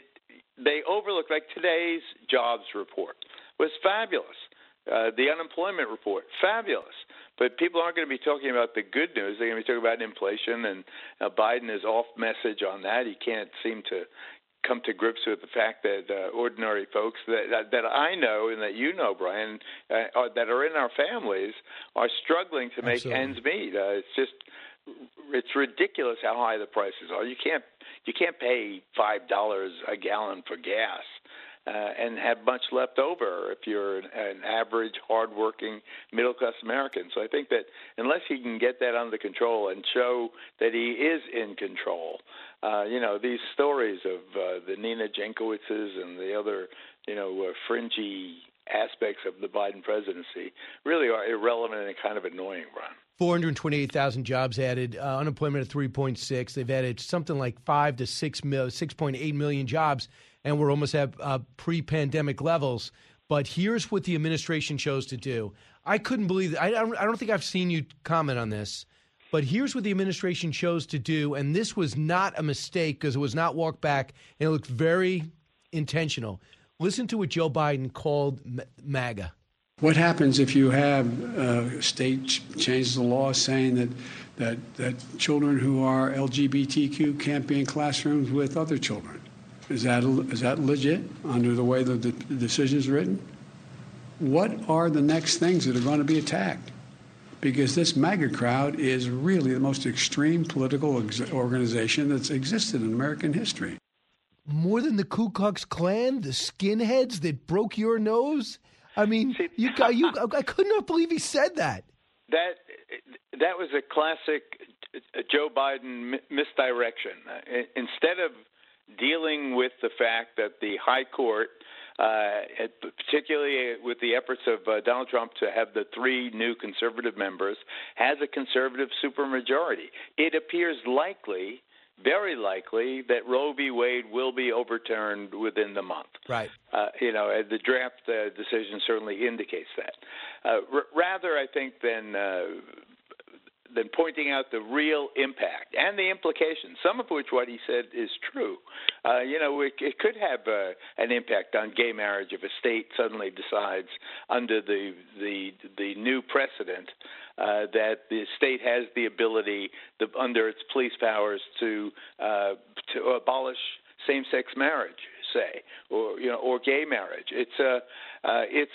they overlook like today's jobs report was fabulous. Uh, the unemployment report, fabulous. But people aren't going to be talking about the good news. They're going to be talking about inflation, and uh, Biden is off message on that. He can't seem to come to grips with the fact that uh, ordinary folks that, that that I know and that you know, Brian, uh, are, that are in our families are struggling to make Absolutely. ends meet. Uh, it's just it's ridiculous how high the prices are. You can't you can't pay five dollars a gallon for gas. uh, and have much left over if you're an, an average, hardworking, middle class American. So I think that unless he can get that under control and show that he is in control, uh, you know, these stories of uh, the Nina Jankowiczes and the other, you know, uh, fringy aspects of the Biden presidency really are irrelevant and kind of annoying, Ron. 428,000 jobs added, uh, unemployment at 3.6. They've added something like 5 to 6 mil, 6.8 million jobs, and we're almost at uh, pre pandemic levels. But here's what the administration chose to do. I couldn't believe. I don't, I don't think I've seen you comment on this, but here's what the administration chose to do. And this was not a mistake because it was not walked back, and it looked very intentional. Listen to what Joe Biden called MAGA. What happens if you have uh, state ch- changes the law saying that, that that children who are LGBTQ can't be in classrooms with other children? Is that is that legit under the way the, the decision is written? What are the next things that are going to be attacked? Because this MAGA crowd is really the most extreme political ex- organization that's existed in American history. More than the Ku Klux Klan, the skinheads that broke your nose. I mean, you got you. I could not believe he said that. That that was a classic Joe Biden misdirection. Instead of dealing with the fact that the High Court, uh, particularly with the efforts of uh, Donald Trump to have the three new conservative members, has a conservative supermajority. It appears likely, very likely, that Roe v. Wade will be overturned within the month. Right. Uh, you know, the draft uh, decision certainly indicates that. Uh, r- rather, I think than uh, than pointing out the real impact and the implications, some of which what he said is true. Uh, you know, it, it could have uh, an impact on gay marriage if a state suddenly decides, under the the the new precedent, uh, that the state has the ability, the, under its police powers, to uh, to abolish same-sex marriage, say, or you know, or gay marriage. It's uh, uh, it's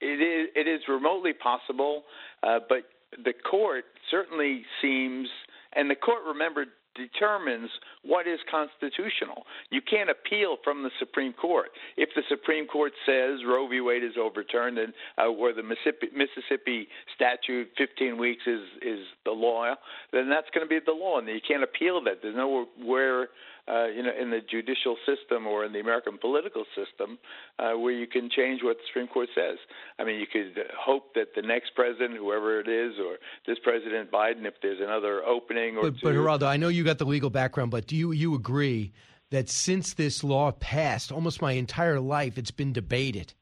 it is it is remotely possible, but the court certainly seems, and the court, remember, determines what is constitutional. You can't appeal from the Supreme Court. If the Supreme Court says Roe v. Wade is overturned, and uh, or the Mississippi, Mississippi statute, 15 weeks is is the law, then that's going to be the law, and you can't appeal that. There's nowhere. Uh, you know, in the judicial system or in the American political system, uh, where you can change what the Supreme Court says. I mean, you could hope that the next president, whoever it is, or this President Biden, if there's another opening or But, but Geraldo, I know you got the legal background, but do you you agree that since this law passed, almost my entire life, it's been debated,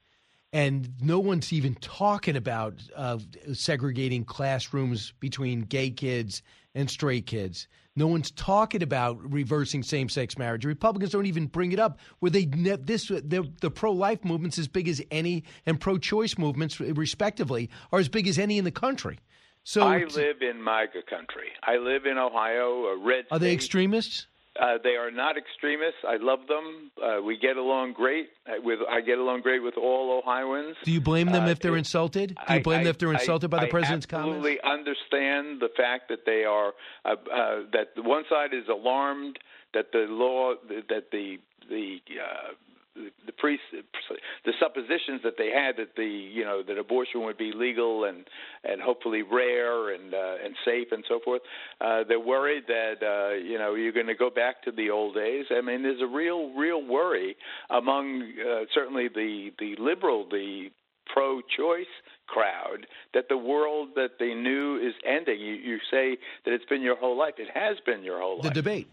and no one's even talking about uh, segregating classrooms between gay kids and straight kids. No one's talking about reversing same-sex marriage. Republicans don't even bring it up. Where they ne- this the, the pro-life movements as big as any and pro-choice movements, respectively, are as big as any in the country. So I live in MAGA country. I live in Ohio, a red are they extremists? Uh, they are not extremists. I love them. Uh, we get along great. Uh, With I get along great with all Ohioans. Do you blame them Uh, if they're insulted? Do you blame I- them if they're I- insulted by the I president's comments? I absolutely understand the fact that they are uh, uh, that one side is alarmed that the law that the the uh, the, the pre the suppositions that they had that the you know that abortion would be legal and and hopefully rare and uh, and safe and so forth. Uh, they're worried that uh, you know you're going to go back to the old days. I mean, there's a real real worry among uh, certainly the the liberal the pro-choice crowd that the world that they knew is ending. You, you say that it's been your whole life. It has been your whole The life. debate.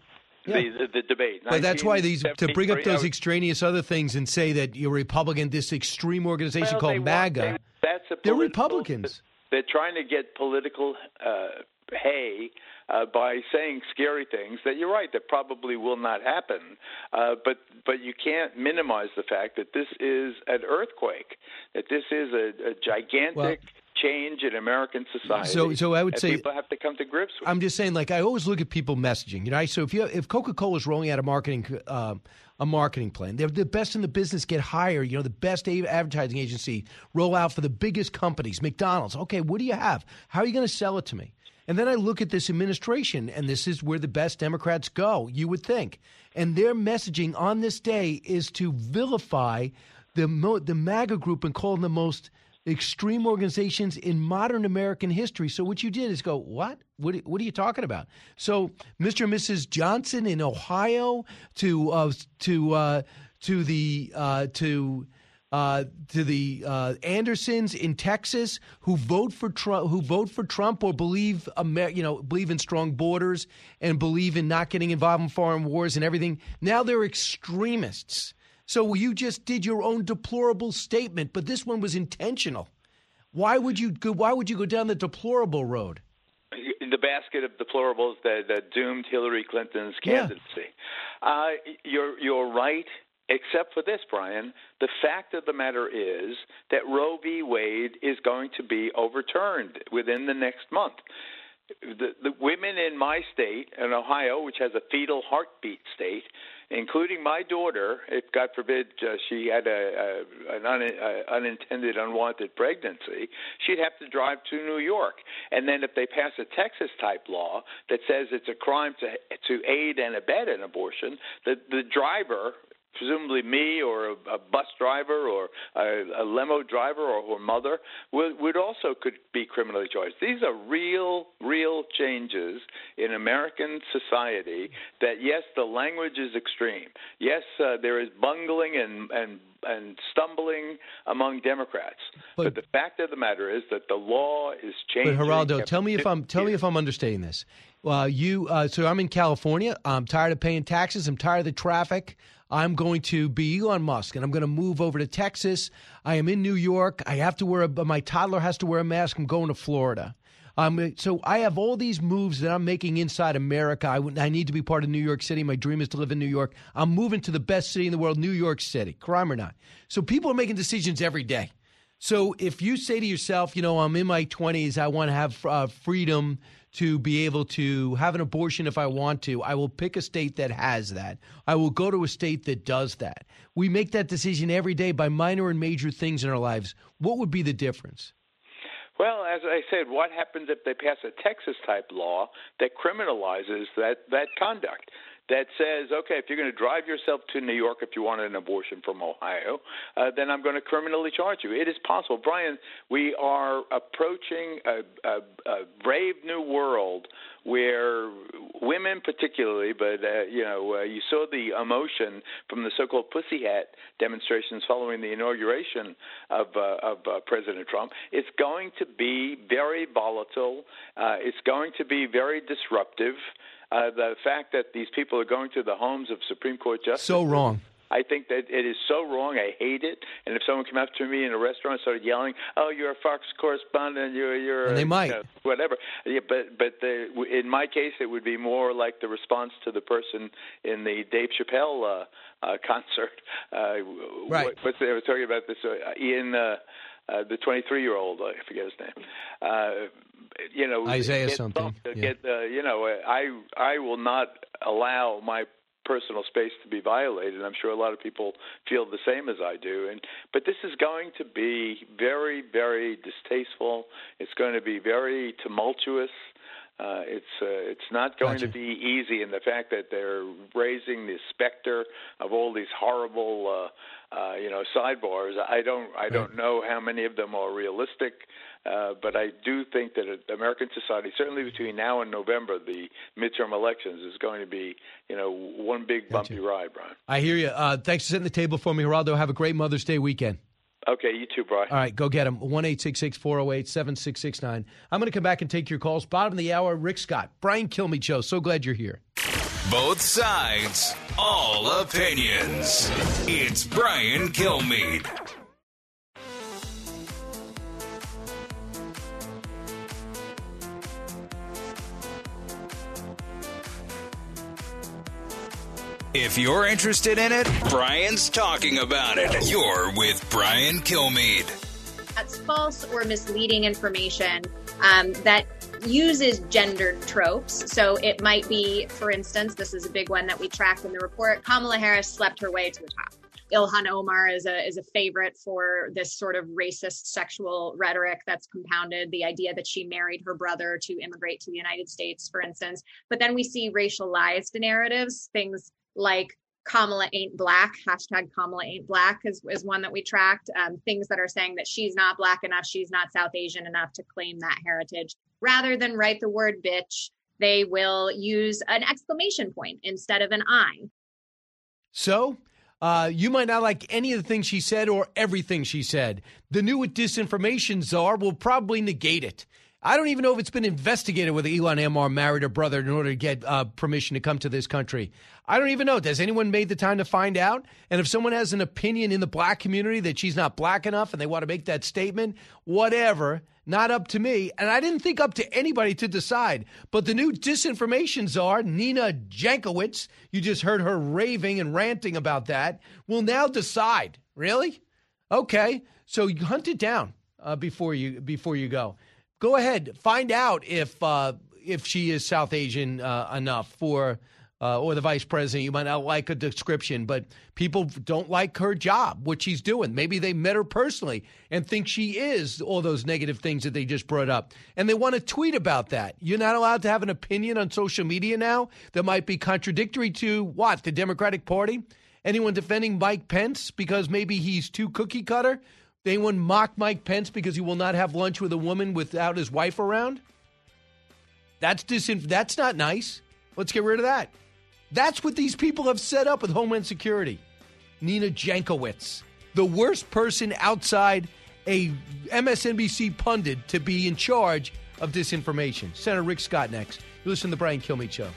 The, the, the debate. But that's why these to bring up those extraneous other things and say that you're Republican, this extreme organization Well, called they want- MAGA. they- that's a they're Republicans. They're trying to get political uh, hay uh, by saying scary things that you're right that probably will not happen. Uh, but but you can't minimize the fact that this is an earthquake. That this is a, a gigantic change in American society. So- so I would say- people have to come to grips with. I'm just saying, like I always look at people messaging. You know, so if you if Coca Cola is rolling out a marketing uh, a marketing plan, they're the best in the business. Get hired. You know, the best advertising agency roll out for the biggest companies. McDonald's. Okay, what do you have? How are you going to sell it to me? And then I look at this administration, and this is where the best Democrats go, you would think. And their messaging on this day is to vilify the mo- the MAGA group and call them the most extreme organizations in modern American history. So what you did is go, what? What, what are you talking about? So Mr. and Mrs. Johnson in Ohio to uh, to uh, to the uh, to. Uh, to the uh, Andersons in Texas who vote for Trump, who vote for Trump or believe, Amer- you know, believe in strong borders and believe in not getting involved in foreign wars and everything. Now they're extremists. So you just did your own deplorable statement, but this one was intentional. Why would you go? Why would you go down the deplorable road? the basket of deplorables that, that doomed Hillary Clinton's candidacy. Uh, you're you're right, except for this, Brian. The fact of the matter is that Roe v. Wade is going to be overturned within the next month. The, the women in my state, in Ohio, which has a fetal heartbeat state, including my daughter, if God forbid uh, she had a, a an un, a unintended unwanted pregnancy, she'd have to drive to New York. And then if they pass a Texas type law that says it's a crime to to aid and abet an abortion, the the driver presumably me or a, a bus driver or a, a limo driver or her mother would, would also could be criminally charged. These are real, real changes in American society. That yes, the language is extreme. Yes, uh, there is bungling and and and stumbling among Democrats. But, but, the fact of the matter is that the law is changing. But Geraldo, tell me if I'm tell me if I'm understanding this. Uh, you, uh, so I'm in California. I'm tired of paying taxes. I'm tired of the traffic. I'm going to be Elon Musk and I'm going to move over to Texas. I am in New York. I have to wear a, my toddler has to wear a mask. I'm going to Florida. Um, so I have all these moves that I'm making inside America. I, I need to be part of New York City. My dream is to live in New York. I'm moving to the best city in the world, New York City, crime or not. So people are making decisions every day. So if you say to yourself, you know, I'm in my 20s, I want to have uh, freedom to be able to have an abortion if I want to, I will pick a state that has that. I will go to a state that does that. We make that decision every day by minor and major things in our lives. What would be the difference? Well, as I said, what happens if they pass a Texas type law that criminalizes that, that conduct? That says, okay, if you're going to drive yourself to New York if you want an abortion from Ohio, uh, then I'm going to criminally charge you. It is possible. Brian, we are approaching a, a, a brave new world where women, particularly, but uh, you know, uh, you saw the emotion from the so-called pussy hat demonstrations following the inauguration of uh, of uh, President Trump. It's going to be very volatile. Uh, it's going to be very disruptive. Uh, the fact that these people are going to the homes of Supreme Court justices. So wrong. I think that it is so wrong. I hate it. And if someone came up to me in a restaurant and started yelling, "Oh, you're a Fox correspondent. You're you're," and they might, you know, whatever. Yeah, but but the, in my case, it would be more like the response to the person in the Dave Chappelle uh, uh, concert. Uh, right. What, what's they were talking about this? Uh, Ian. Uh, uh, the 23 year old, I forget his name. Uh, you know, Isaiah get, something. Yeah. Get, uh, you know, I I will not allow my personal space to be violated. I'm sure a lot of people feel the same as I do. And but this is going to be very, very distasteful. It's going to be very tumultuous. Uh, it's uh, it's not going Gotcha. to be easy, and the fact that they're raising the specter of all these horrible, uh, uh, you know, sidebars. I don't I don't know how many of them are realistic, uh, but I do think that American society, certainly between now and November, the midterm elections, is going to be you know one big bumpy ride, Brian. I hear you. Uh, thanks for setting the table for me, Geraldo. Have a great Mother's Day weekend. Okay, you too, Brian. All right, go get them. 1 408 7669. I'm going to come back and take your calls. Bottom of the hour, Rick Scott, Brian Kilmeade Show. So glad you're here. Both sides, all opinions. It's Brian Kilmeade. If you're interested in it, Brian's talking about it. You're with Brian Kilmeade. That's false or misleading information um, that uses gendered tropes. So it might be, for instance, this is a big one that we tracked in the report Kamala Harris slept her way to the top. Ilhan Omar is a is a favorite for this sort of racist sexual rhetoric that's compounded the idea that she married her brother to immigrate to the United States, for instance. But then we see racialized narratives, things like Kamala ain't black, hashtag Kamala ain't black is, is one that we tracked. Um, things that are saying that she's not black enough, she's not South Asian enough to claim that heritage. Rather than write the word bitch, they will use an exclamation point instead of an I. So, uh, you might not like any of the things she said or everything she said. The new disinformation czar will probably negate it. I don't even know if it's been investigated whether Ilhan Omar married her brother in order to get uh, permission to come to this country. I don't even know. Has anyone made the time to find out? And if someone has an opinion in the black community that she's not black enough and they want to make that statement, whatever, not up to me. And I didn't think up to anybody to decide. But the new disinformation czar, Nina Jankowicz, you just heard her raving and ranting about that, will now decide. Really? Okay. So you hunt it down uh, before you before you go go ahead, find out if uh, if she is South Asian uh, enough for. Uh, or the vice president, you might not like a description, but people don't like her job, what she's doing. Maybe they met her personally and think she is all those negative things that they just brought up. And they want to tweet about that. You're not allowed to have an opinion on social media now that might be contradictory to what? The Democratic Party? Anyone defending Mike Pence because maybe he's too cookie cutter? Anyone mock Mike Pence because he will not have lunch with a woman without his wife around? That's disinf- That's not nice. Let's get rid of that. That's what these people have set up with Homeland Security. Nina Jankowicz, the worst person outside a MSNBC pundit to be in charge of disinformation. Senator Rick Scott next. You listen to the Brian Kilmeade Show.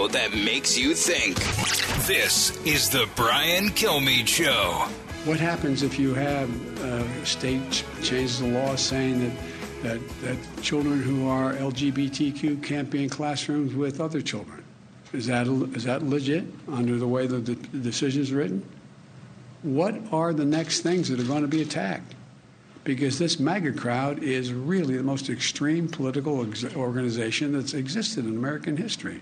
Radio that makes you think. This is the Brian Kilmeade Show. What happens if you have uh, a state changes the law saying that, that, that children who are LGBTQ can't be in classrooms with other children? Is that, is that legit under the way that the decision is written? What are the next things that are going to be attacked? Because this MAGA crowd is really the most extreme political organization that's existed in American history.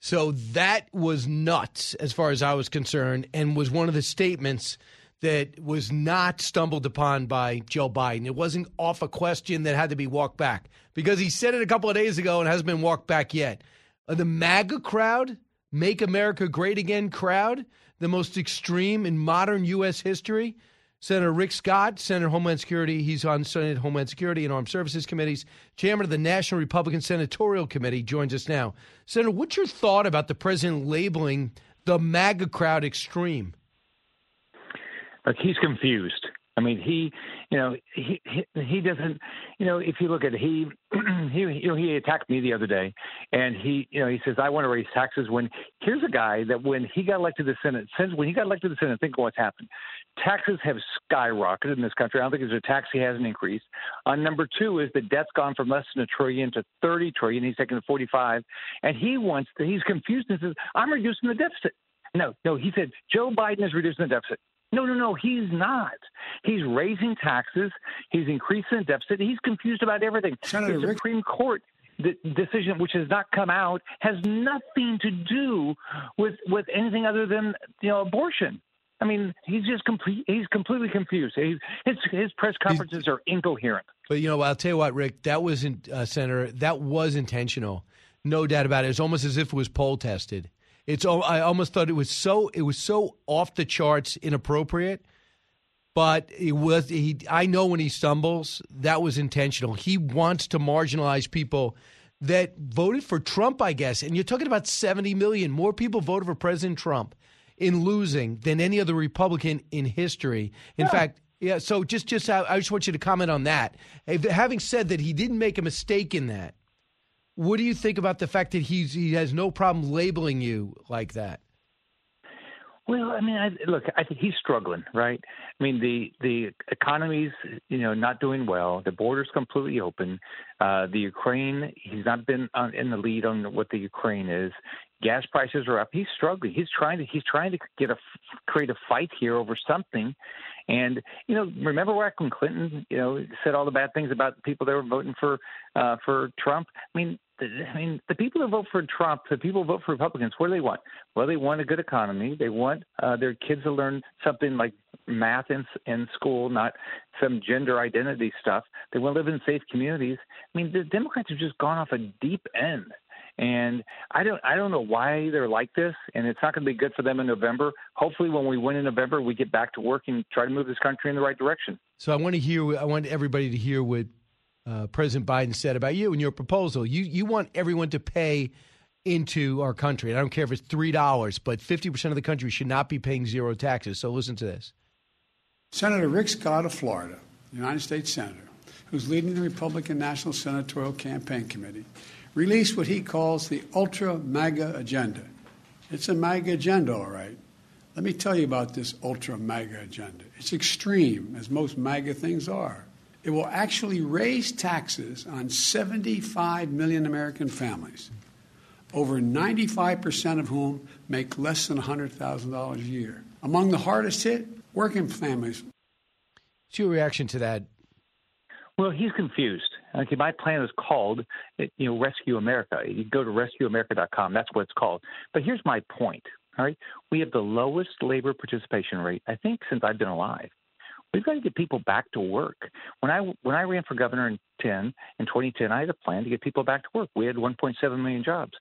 So that was nuts as far as I was concerned, and was one of the statements that was not stumbled upon by Joe Biden. It wasn't off a question that had to be walked back because he said it a couple of days ago and hasn't been walked back yet. The MAGA crowd, Make America Great Again crowd, the most extreme in modern U.S. history, Senator Rick Scott, Senator Homeland Security. He's on Senate Homeland Security and Armed Services Committees. Chairman of the National Republican Senatorial Committee joins us now. Senator, what's your thought about the president labeling the MAGA crowd extreme? Look, he's confused. I mean, he, you know, he he, he doesn't, you know, if you look at it, he he you know he attacked me the other day, and he you know he says I want to raise taxes. When here's a guy that when he got elected to the Senate, since when he got elected to the Senate, think of what's happened. Taxes have skyrocketed in this country. I don't think there's a tax he hasn't increased. On uh, number two is the debt's gone from less than a trillion to 30 trillion. He's taken 45, and he wants to, he's confused and says I'm reducing the deficit. No, no, he said Joe Biden is reducing the deficit. No, no, no, he's not. He's raising taxes. He's increasing the deficit. He's confused about everything. Senator the Rick- Supreme Court the decision, which has not come out, has nothing to do with with anything other than you know abortion. I mean, he's just complete. He's completely confused. He, his his press conferences are incoherent. But you know, I'll tell you what, Rick, that wasn't uh, Senator. That was intentional, no doubt about it. It's almost as if it was poll tested. It's. I almost thought it was so. It was so off the charts, inappropriate. But it was. He. I know when he stumbles, that was intentional. He wants to marginalize people that voted for Trump, I guess. And you're talking about 70 million more people voted for President Trump in losing than any other Republican in history. In fact, yeah. So just, just, I I just want you to comment on that. If- Having said that, he didn't make a mistake in that. What do you think about the fact that he's he has no problem labeling you like that? Well, I mean, I, look, I think he's struggling, right? I mean, the the economy's you know not doing well. The border's completely open. Uh, the Ukraine, he's not been on, in the lead on what the Ukraine is. Gas prices are up. He's struggling. He's trying to he's trying to get a create a fight here over something. And you know, remember back when Clinton, you know, said all the bad things about the people that were voting for uh, for Trump. I mean, I mean, the people who vote for Trump, the people who vote for Republicans, what do they want? Well, they want a good economy. They want uh, their kids to learn something like math in, in school, not some gender identity stuff. They want to live in safe communities. I mean, the Democrats have just gone off a deep end. And I don't, I don't know why they're like this, and it's not going to be good for them in November. Hopefully, when we win in November, we get back to work and try to move this country in the right direction. So I want to hear. I want everybody to hear what uh, President Biden said about you and your proposal. You you want everyone to pay into our country. And I don't care if it's three dollars, but fifty percent of the country should not be paying zero taxes. So listen to this. Senator Rick Scott of Florida, United States Senator, who's leading the Republican National Senatorial Campaign Committee, released what he calls the Ultra MAGA Agenda. It's a MAGA agenda, all right. Let me tell you about this Ultra MAGA agenda. It's extreme, as most MAGA things are. It will actually raise taxes on 75 million American families, over 95% of whom make less than $100,000 a year. Among the hardest hit, working families. What's your reaction to that? Well, he's confused. Okay, my plan is called, you know, Rescue America. You go to rescueamerica.com. That's what it's called. But here's my point. All right, we have the lowest labor participation rate I think since I've been alive. We've got to get people back to work. When I when I ran for governor in 10 in 2010, I had a plan to get people back to work. We had 1.7 million jobs.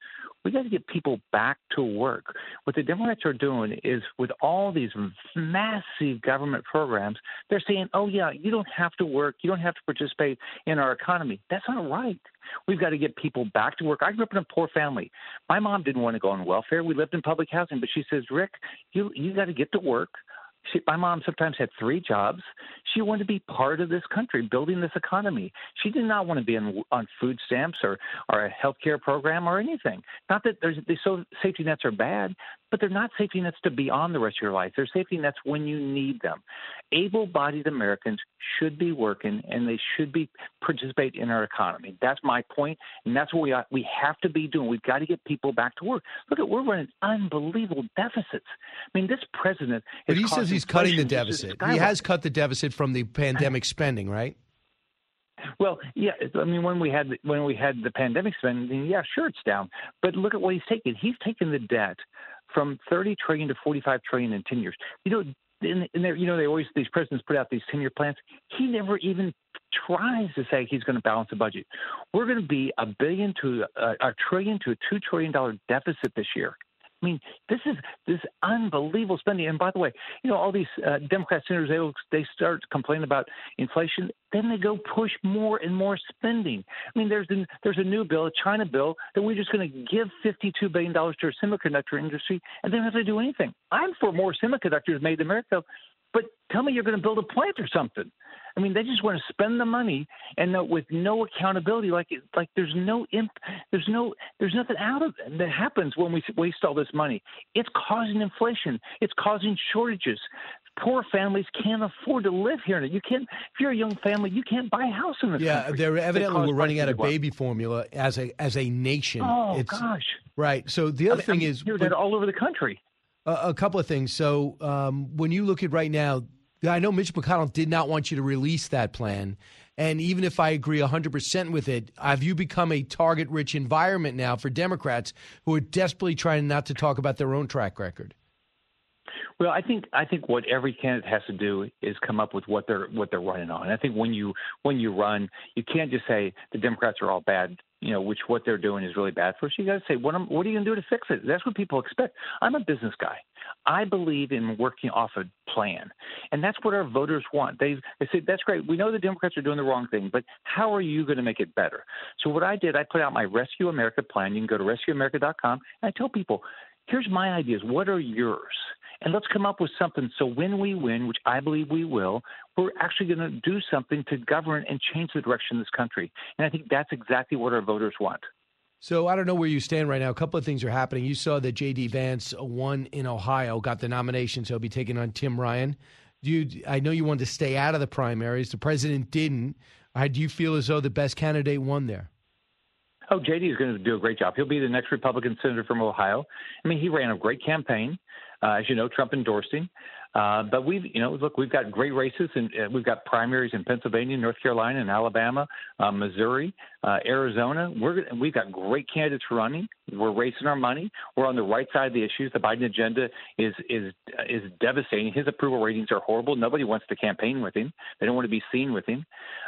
We got to get people back to work. What the Democrats are doing is with all these massive government programs, they're saying, "Oh yeah, you don't have to work. You don't have to participate in our economy." That's not right. We've got to get people back to work. I grew up in a poor family. My mom didn't want to go on welfare. We lived in public housing, but she says, "Rick, you you got to get to work." She, my mom sometimes had three jobs. She wanted to be part of this country, building this economy. She did not want to be on, on food stamps or, or a health care program or anything. Not that there's the so safety nets are bad, but they're not safety nets to be on the rest of your life. They're safety nets when you need them. Able-bodied Americans should be working and they should be participate in our economy. That's my point, and that's what we we have to be doing. We've got to get people back to work. Look at we're running unbelievable deficits. I mean, this president. But he says he's cutting the deficit. He has cut the deficit from the pandemic spending, right? Well, yeah. I mean, when we had when we had the pandemic spending, yeah, sure, it's down. But look at what he's taken. He's taken the debt from 30 trillion to 45 trillion in 10 years. You know, in, in there, you know, they always these presidents put out these 10 year plans. He never even tries to say he's going to balance the budget. We're going to be a billion to a, a trillion to a two trillion dollar deficit this year. I mean, this is this unbelievable spending. And by the way, you know, all these uh, Democrat senators they they start complaining about inflation, then they go push more and more spending. I mean, there's an, there's a new bill, a China bill, that we're just going to give 52 billion dollars to our semiconductor industry, and they don't have to do anything. I'm for more semiconductors made in America, but tell me you're going to build a plant or something. I mean, they just want to spend the money and with no accountability. Like like there's no imp, there's no there's nothing out of it that happens when we waste all this money. It's causing inflation. It's causing shortages. Poor families can't afford to live here. You can't. If you're a young family, you can't buy a house in the yeah, country. they're evidently we're running out of baby formula as a as a nation. Oh it's, gosh! Right. So the other I thing mean, is, hear that all over the country. A, couple of things. So um, when you look at right now, I know Mitch McConnell did not want you to release that plan. And even if I agree 100% with it, have you become a target rich environment now for Democrats who are desperately trying not to talk about their own track record? Well, I think I think what every candidate has to do is come up with what they're what they're running on. I think when you when you run, you can't just say the Democrats are all bad. You know, which what they're doing is really bad for us. You got to say what am, what are you going to do to fix it? That's what people expect. I'm a business guy. I believe in working off a plan, and that's what our voters want. They they say that's great. We know the Democrats are doing the wrong thing, but how are you going to make it better? So what I did, I put out my Rescue America plan. You can go to rescueamerica.com, and I tell people, here's my ideas. What are yours? And let's come up with something so when we win, which I believe we will, we're actually going to do something to govern and change the direction of this country. And I think that's exactly what our voters want. So I don't know where you stand right now. A couple of things are happening. You saw that J.D. Vance won in Ohio, got the nomination, so he'll be taking on Tim Ryan. Do you? I know you wanted to stay out of the primaries. The president didn't. Uh, do you feel as though the best candidate won there? Oh, JD is going to do a great job. He'll be the next Republican senator from Ohio. I mean, he ran a great campaign. Uh, as you know, Trump endorsed him. Uh, but we've, you know, look, we've got great races, and uh, we've got primaries in Pennsylvania, North Carolina, and Alabama, uh, Missouri, uh, Arizona. We're we've got great candidates running. We're raising our money. We're on the right side of the issues. The Biden agenda is is is devastating. His approval ratings are horrible. Nobody wants to campaign with him. They don't want to be seen with him.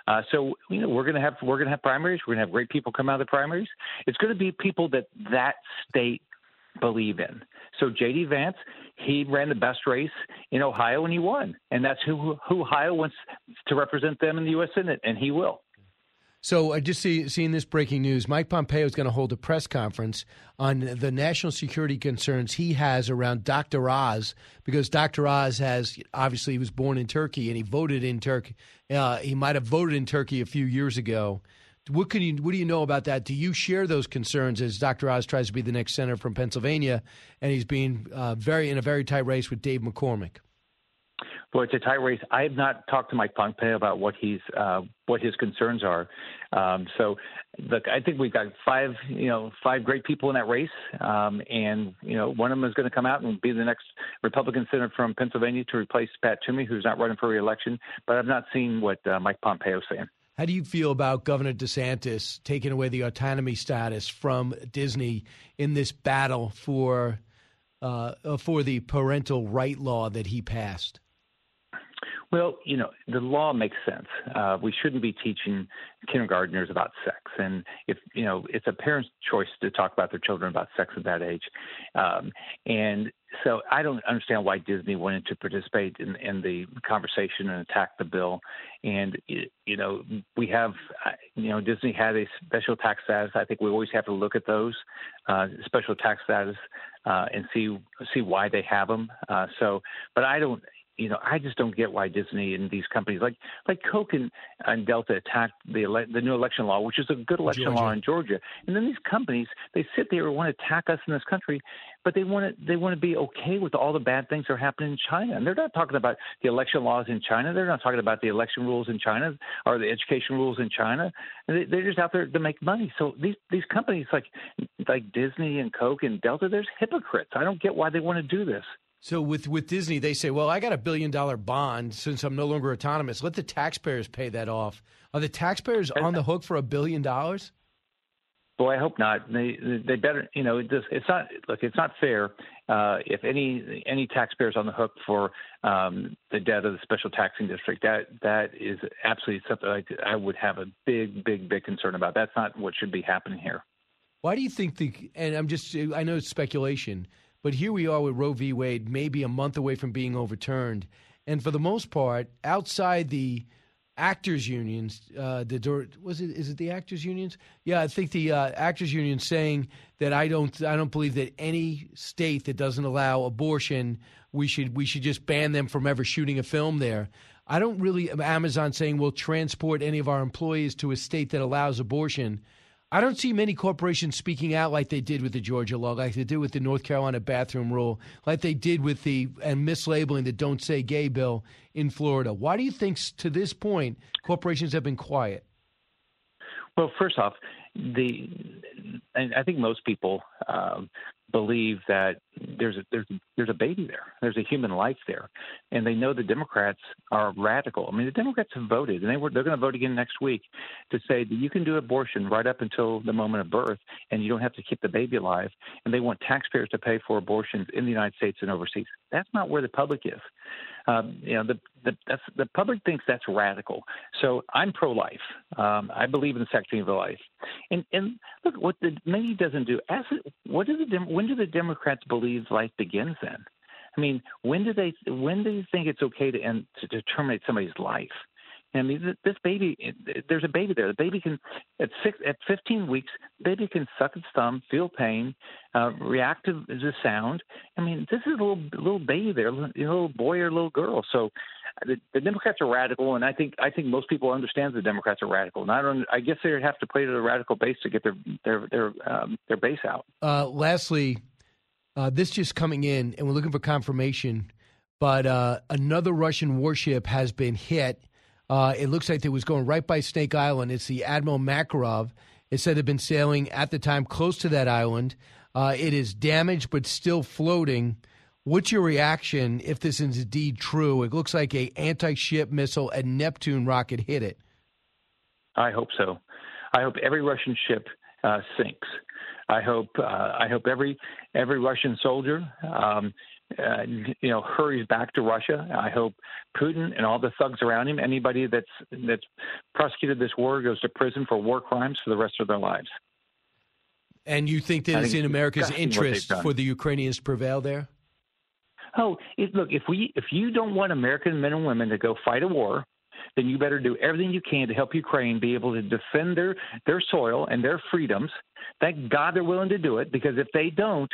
Uh, so you know, we're to have we're to have primaries. We're to have great people come out of the primaries. It's to be people that that state believe in. So J.D. Vance, he ran the best race in Ohio and he won, and that's who who Ohio wants to represent them in the U.S. Senate, and he will. So I just see seeing this breaking news. Mike Pompeo is going to hold a press conference on the national security concerns he has around Dr. Oz, because Dr. Oz has obviously he was born in Turkey and he voted in Turkey. Uh, he might have voted in Turkey a few years ago. What can you what do you know about that? Do you share those concerns as Dr. Oz tries to be the next senator from Pennsylvania, and he's being uh, very in a very tight race with Dave McCormick? Well, it's a tight race. I have not talked to Mike Pompeo about what he's uh, what his concerns are. Um, so, look, I think we've got five you know five great people in that race, um, and you know one of them is going to come out and be the next Republican senator from Pennsylvania to replace Pat Toomey, who's not running for reelection. But I've not seen what uh, Mike Pompeo is saying. How do you feel about Governor DeSantis taking away the autonomy status from Disney in this battle for uh, for the parental right law that he passed? Well, you know, the law makes sense. Uh, we shouldn't be teaching kindergartners about sex, and if you know, it's a parent's choice to talk about their children about sex at that age. Um, and so, I don't understand why Disney wanted to participate in, in the conversation and attack the bill. And you know, we have, uh, you know, Disney had a special tax status. I think we always have to look at those uh, special tax status uh, and see see why they have them. Uh, so, but I don't you know, I just don't get why Disney and these companies like like Coke and, and Delta attacked the ele- the new election law, which is a good election Georgia. law in Georgia. And then these companies they sit there and want to attack us in this country, but they want to they want to be okay with all the bad things that are happening in China. And they're not talking about the election laws in China. They're not talking about the election rules in China or the education rules in China. They, they're just out there to make money. So these these companies like like Disney and Coke and Delta, there's hypocrites. I don't get why they want to do this. So with with Disney, they say, "Well, I got a billion dollar bond since I'm no longer autonomous. Let the taxpayers pay that off." Are the taxpayers on the hook for a billion dollars? Boy, I hope not. They they better, you know, it's, it's not look. It's not fair uh, if any any taxpayers on the hook for um, the debt of the special taxing district. That that is absolutely something I, I would have a big, big, big concern about. That's not what should be happening here. Why do you think the? And I'm just I know it's speculation but here we are with Roe v. Wade, maybe a month away from being overturned. And for the most part, outside the actors unions, uh, the was it is it the actors unions? Yeah, I think the uh, actors union saying that I don't I don't believe that any state that doesn't allow abortion we should we should just ban them from ever shooting a film there. I don't really Amazon saying we'll transport any of our employees to a state that allows abortion. I don't see many corporations speaking out like they did with the Georgia law, like they did with the North Carolina bathroom rule, like they did with the and mislabeling the "Don't Say Gay" bill in Florida. Why do you think, to this point, corporations have been quiet? Well, first off, the I think most people um, believe that there's a, there's there's a baby there, there's a human life there, and they know the Democrats are radical. I mean, the Democrats have voted, and they were they're going to vote again next week to say that you can do abortion right up until the moment of birth, and you don't have to keep the baby alive. And they want taxpayers to pay for abortions in the United States and overseas. That's not where the public is. Um, you know, the the, the public thinks that's radical. So I'm pro-life. Um, I believe in the sanctity of life. And and look, what the media doesn't do. Ask what do the when do the Democrats believe life begins? Then, I mean, when do they when do you think it's okay to end to, to terminate somebody's life? I mean, this baby, there's a baby there. The baby can, at six, at 15 weeks, baby can suck its thumb, feel pain, uh, react to the sound. I mean, this is a little little baby there, a little boy or a little girl. So, the, the Democrats are radical, and I think I think most people understand the Democrats are radical. And I don't. I guess they would have to play to the radical base to get their their their um, their base out. Uh, lastly, uh, this just coming in, and we're looking for confirmation. But uh, another Russian warship has been hit. Uh, it looks like it was going right by Snake Island. It's the Admiral Makarov. It said it had been sailing at the time close to that island. Uh, it is damaged but still floating. What's your reaction if this is indeed true? It looks like a anti-ship missile and Neptune rocket hit it. I hope so. I hope every Russian ship uh, sinks. I hope uh, I hope every every Russian soldier um, uh, you know hurries back to Russia. I hope Putin and all the thugs around him, anybody that's that's prosecuted this war, goes to prison for war crimes for the rest of their lives. And you think that I it's in America's disgusting what they've interest for the Ukrainians to prevail there? Oh, it, look, if we if you don't want American men and women to go fight a war, then you better do everything you can to help Ukraine be able to defend their their soil and their freedoms. Thank God they're willing to do it because if they don't,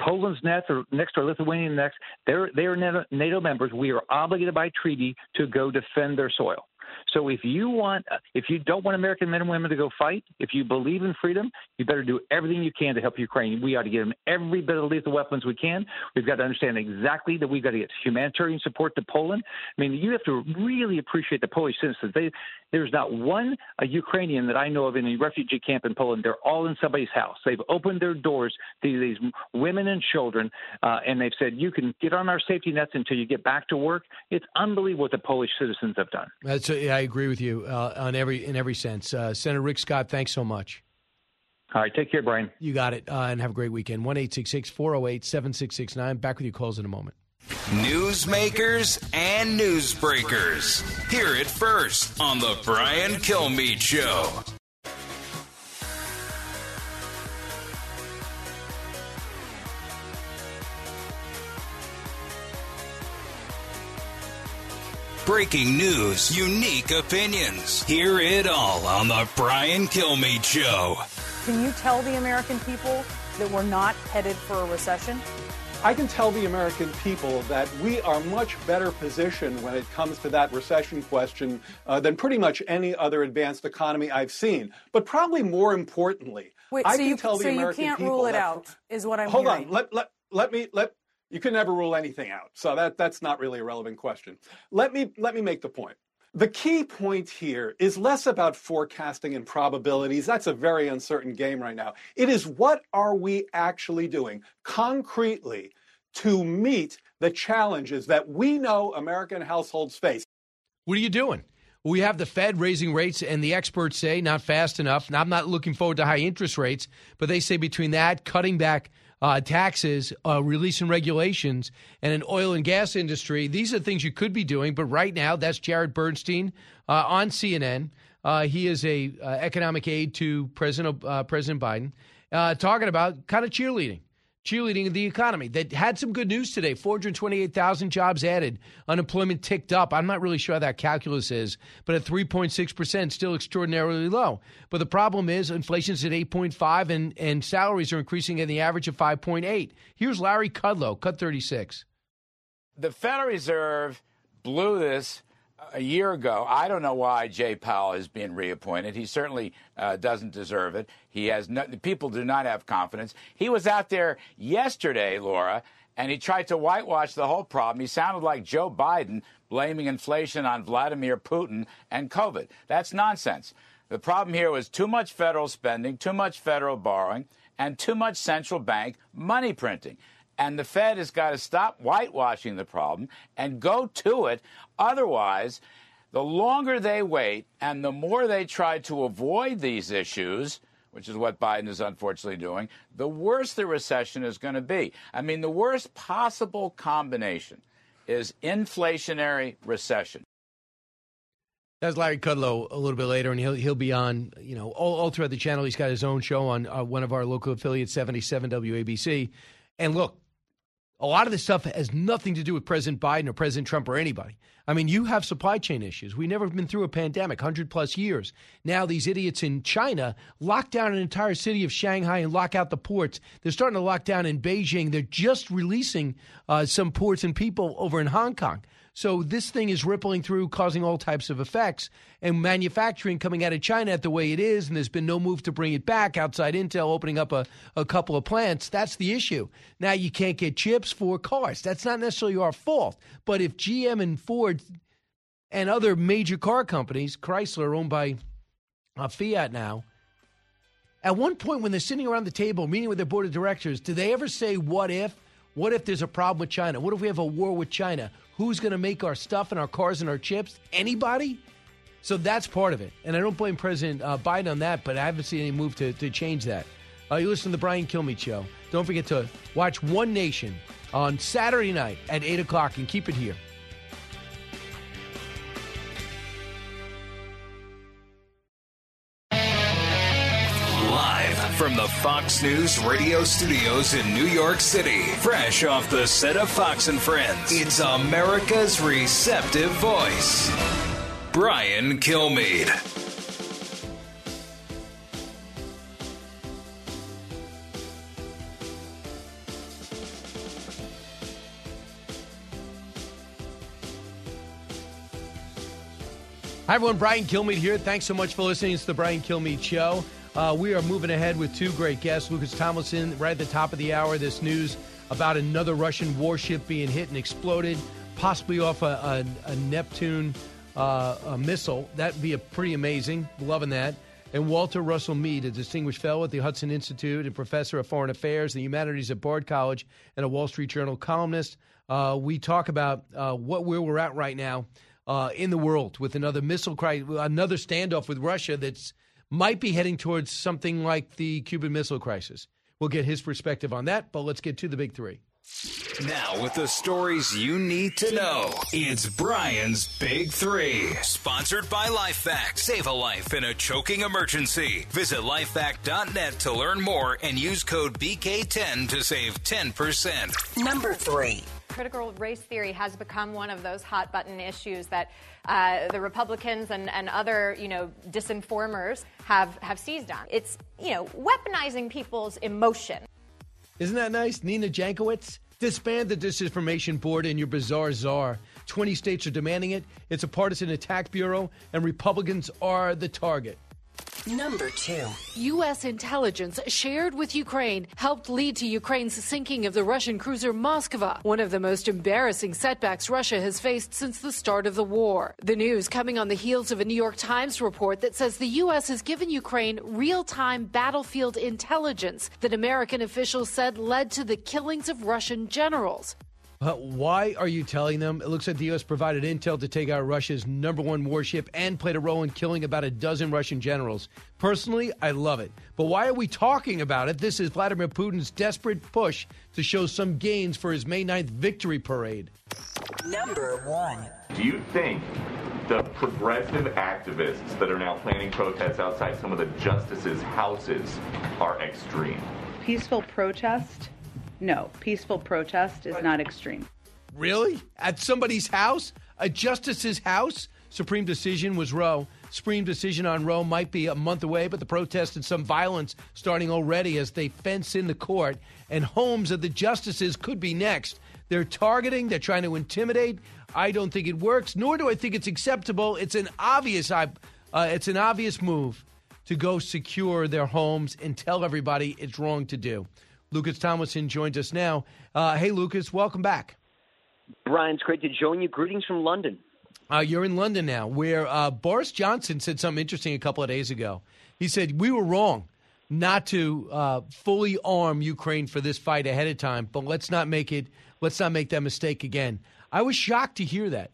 Poland's next or next or Lithuania next, they're they're NATO- NATO members. We are obligated by treaty to go defend their soil. So if you want, if you don't want American men and women to go fight, if you believe in freedom, you better do everything you can to help Ukraine. We ought to get them every bit of lethal weapons we can. We've got to understand exactly that we've got to get humanitarian support to Poland. I mean, you have to really appreciate the Polish citizens. They, there's not one a Ukrainian that I know of in a refugee camp in Poland. They're all in somebody's house. They've opened their doors to these women and children, uh, and they've said, "You can get on our safety nets until you get back to work." It's unbelievable what the Polish citizens have done. That's, I agree with you uh, on every in every sense. Uh, Senator Rick Scott, thanks so much. All right, take care, Brian. You got it, uh, and have a great weekend. One eight six six four zero eight seven six six nine. Back with your calls in a moment. Newsmakers and newsbreakers. Hear it first on the Brian Kilmeade Show. Breaking news, unique opinions. Hear it all on the Brian Kilmeade Show. Can you tell the American people that we're not headed for a recession? I can tell the American people that we are much better positioned when it comes to that recession question uh, than pretty much any other advanced economy I've seen. But probably more importantly, Wait, I so can you, tell the so you can't people rule it that- out, is what I'm Hold hearing. on. Let, let, let me let you can never rule anything out. So that that's not really a relevant question. Let me let me make the point. The key point here is less about forecasting and probabilities. That's a very uncertain game right now. It is what are we actually doing concretely to meet the challenges that we know American households face. What are you doing? We have the Fed raising rates, and the experts say not fast enough. Now, I'm not looking forward to high interest rates, but they say between that, cutting back uh, taxes, uh, releasing regulations, and an oil and gas industry, these are things you could be doing. But right now, that's Jared Bernstein uh, on CNN. Uh, he is a uh, economic aide to President uh, President Biden, uh, talking about kind of cheerleading cheerleading the economy that had some good news today 428,000 jobs added. Unemployment ticked up. I'm not really sure how that calculus is, but at 3.6%, still extraordinarily low. But the problem is inflation's at 8.5 and, and salaries are increasing at the average of 5.8. Here's Larry Kudlow, cut 36. The Federal Reserve blew this a year ago. I don't know why Jay Powell is being reappointed. He certainly uh, doesn't deserve it. He has no, people do not have confidence. He was out there yesterday, Laura, and he tried to whitewash the whole problem. He sounded like Joe Biden blaming inflation on Vladimir Putin and COVID. That's nonsense. The problem here was too much federal spending, too much federal borrowing, and too much central bank money printing. And the Fed has got to stop whitewashing the problem and go to it. Otherwise, the longer they wait and the more they try to avoid these issues, which is what Biden is unfortunately doing, the worse the recession is going to be. I mean, the worst possible combination is inflationary recession. That's Larry Kudlow a little bit later, and he'll he'll be on you know all, all throughout the channel. He's got his own show on uh, one of our local affiliates, seventy seven WABC. And look, a lot of this stuff has nothing to do with President Biden or President Trump or anybody. I mean, you have supply chain issues. We've never been through a pandemic, 100 plus years. Now, these idiots in China lock down an entire city of Shanghai and lock out the ports. They're starting to lock down in Beijing. They're just releasing uh, some ports and people over in Hong Kong. So this thing is rippling through, causing all types of effects. And manufacturing coming out of China at the way it is, and there's been no move to bring it back outside Intel opening up a, a couple of plants. That's the issue. Now you can't get chips for cars. That's not necessarily our fault. But if GM and Ford and other major car companies, Chrysler owned by uh, Fiat now, at one point when they're sitting around the table meeting with their board of directors, do they ever say, what if? What if there's a problem with China? What if we have a war with China? Who's going to make our stuff and our cars and our chips? Anybody? So that's part of it. And I don't blame President uh, Biden on that, but I haven't seen any move to, to change that. Uh, you listen to the Brian Kilmeade Show. Don't forget to watch One Nation on Saturday night at 8 o'clock and keep it here. From the Fox News radio studios in New York City, fresh off the set of Fox and Friends, it's America's receptive voice, Brian Kilmeade. Hi, everyone. Brian Kilmeade here. Thanks so much for listening. It's the Brian Kilmeade Show. Uh, we are moving ahead with two great guests. Lucas Tomlinson, right at the top of the hour, this news about another Russian warship being hit and exploded, possibly off a, a, a Neptune uh, a missile. That'd be a pretty amazing. Loving that. And Walter Russell Mead, a distinguished fellow at the Hudson Institute and professor of foreign affairs and the humanities at Bard College and a Wall Street Journal columnist. Uh, we talk about uh, what where we're at right now uh, in the world with another missile crisis, another standoff with Russia that's might be heading towards something like the Cuban Missile Crisis. We'll get his perspective on that, but let's get to the big three. Now, with the stories you need to know, it's Brian's Big Three. Sponsored by LifeVac. Save a life in a choking emergency. Visit lifevac.net to learn more and use code BK10 to save 10%. Number three. Critical race theory has become one of those hot button issues that uh, the Republicans and, and other, you know, disinformers have, have seized on. It's, you know, weaponizing people's emotion. Isn't that nice? Nina Jankowicz? Disband the disinformation board and your bizarre czar. 20 states are demanding it. It's a partisan attack bureau, and Republicans are the target. Number two. U.S. intelligence shared with Ukraine helped lead to Ukraine's sinking of the Russian cruiser Moskva, one of the most embarrassing setbacks Russia has faced since the start of the war. The news coming on the heels of a New York Times report that says the U.S. has given Ukraine real time battlefield intelligence that American officials said led to the killings of Russian generals. Uh, why are you telling them? It looks like the U.S. provided intel to take out Russia's number one warship and played a role in killing about a dozen Russian generals. Personally, I love it. But why are we talking about it? This is Vladimir Putin's desperate push to show some gains for his May 9th victory parade. Number one. Do you think the progressive activists that are now planning protests outside some of the justices' houses are extreme? Peaceful protest? No. Peaceful protest is not extreme. Really? At somebody's house? A justice's house? Supreme decision was Roe. Supreme decision on Roe might be a month away, but the protest and some violence starting already as they fence in the court, and homes of the justices could be next. They're targeting, they're trying to intimidate. I don't think it works, nor do I think it's acceptable. It's an obvious, uh, it's an obvious move to go secure their homes and tell everybody it's wrong to do. Lucas Tomlinson joins us now. Uh, hey, Lucas, welcome back. Brian, it's great to join you. Greetings from London. Uh, you're in London now, where uh, Boris Johnson said something interesting a couple of days ago. He said, We were wrong not to uh, fully arm Ukraine for this fight ahead of time, but let's not make it, let's not make that mistake again. I was shocked to hear that.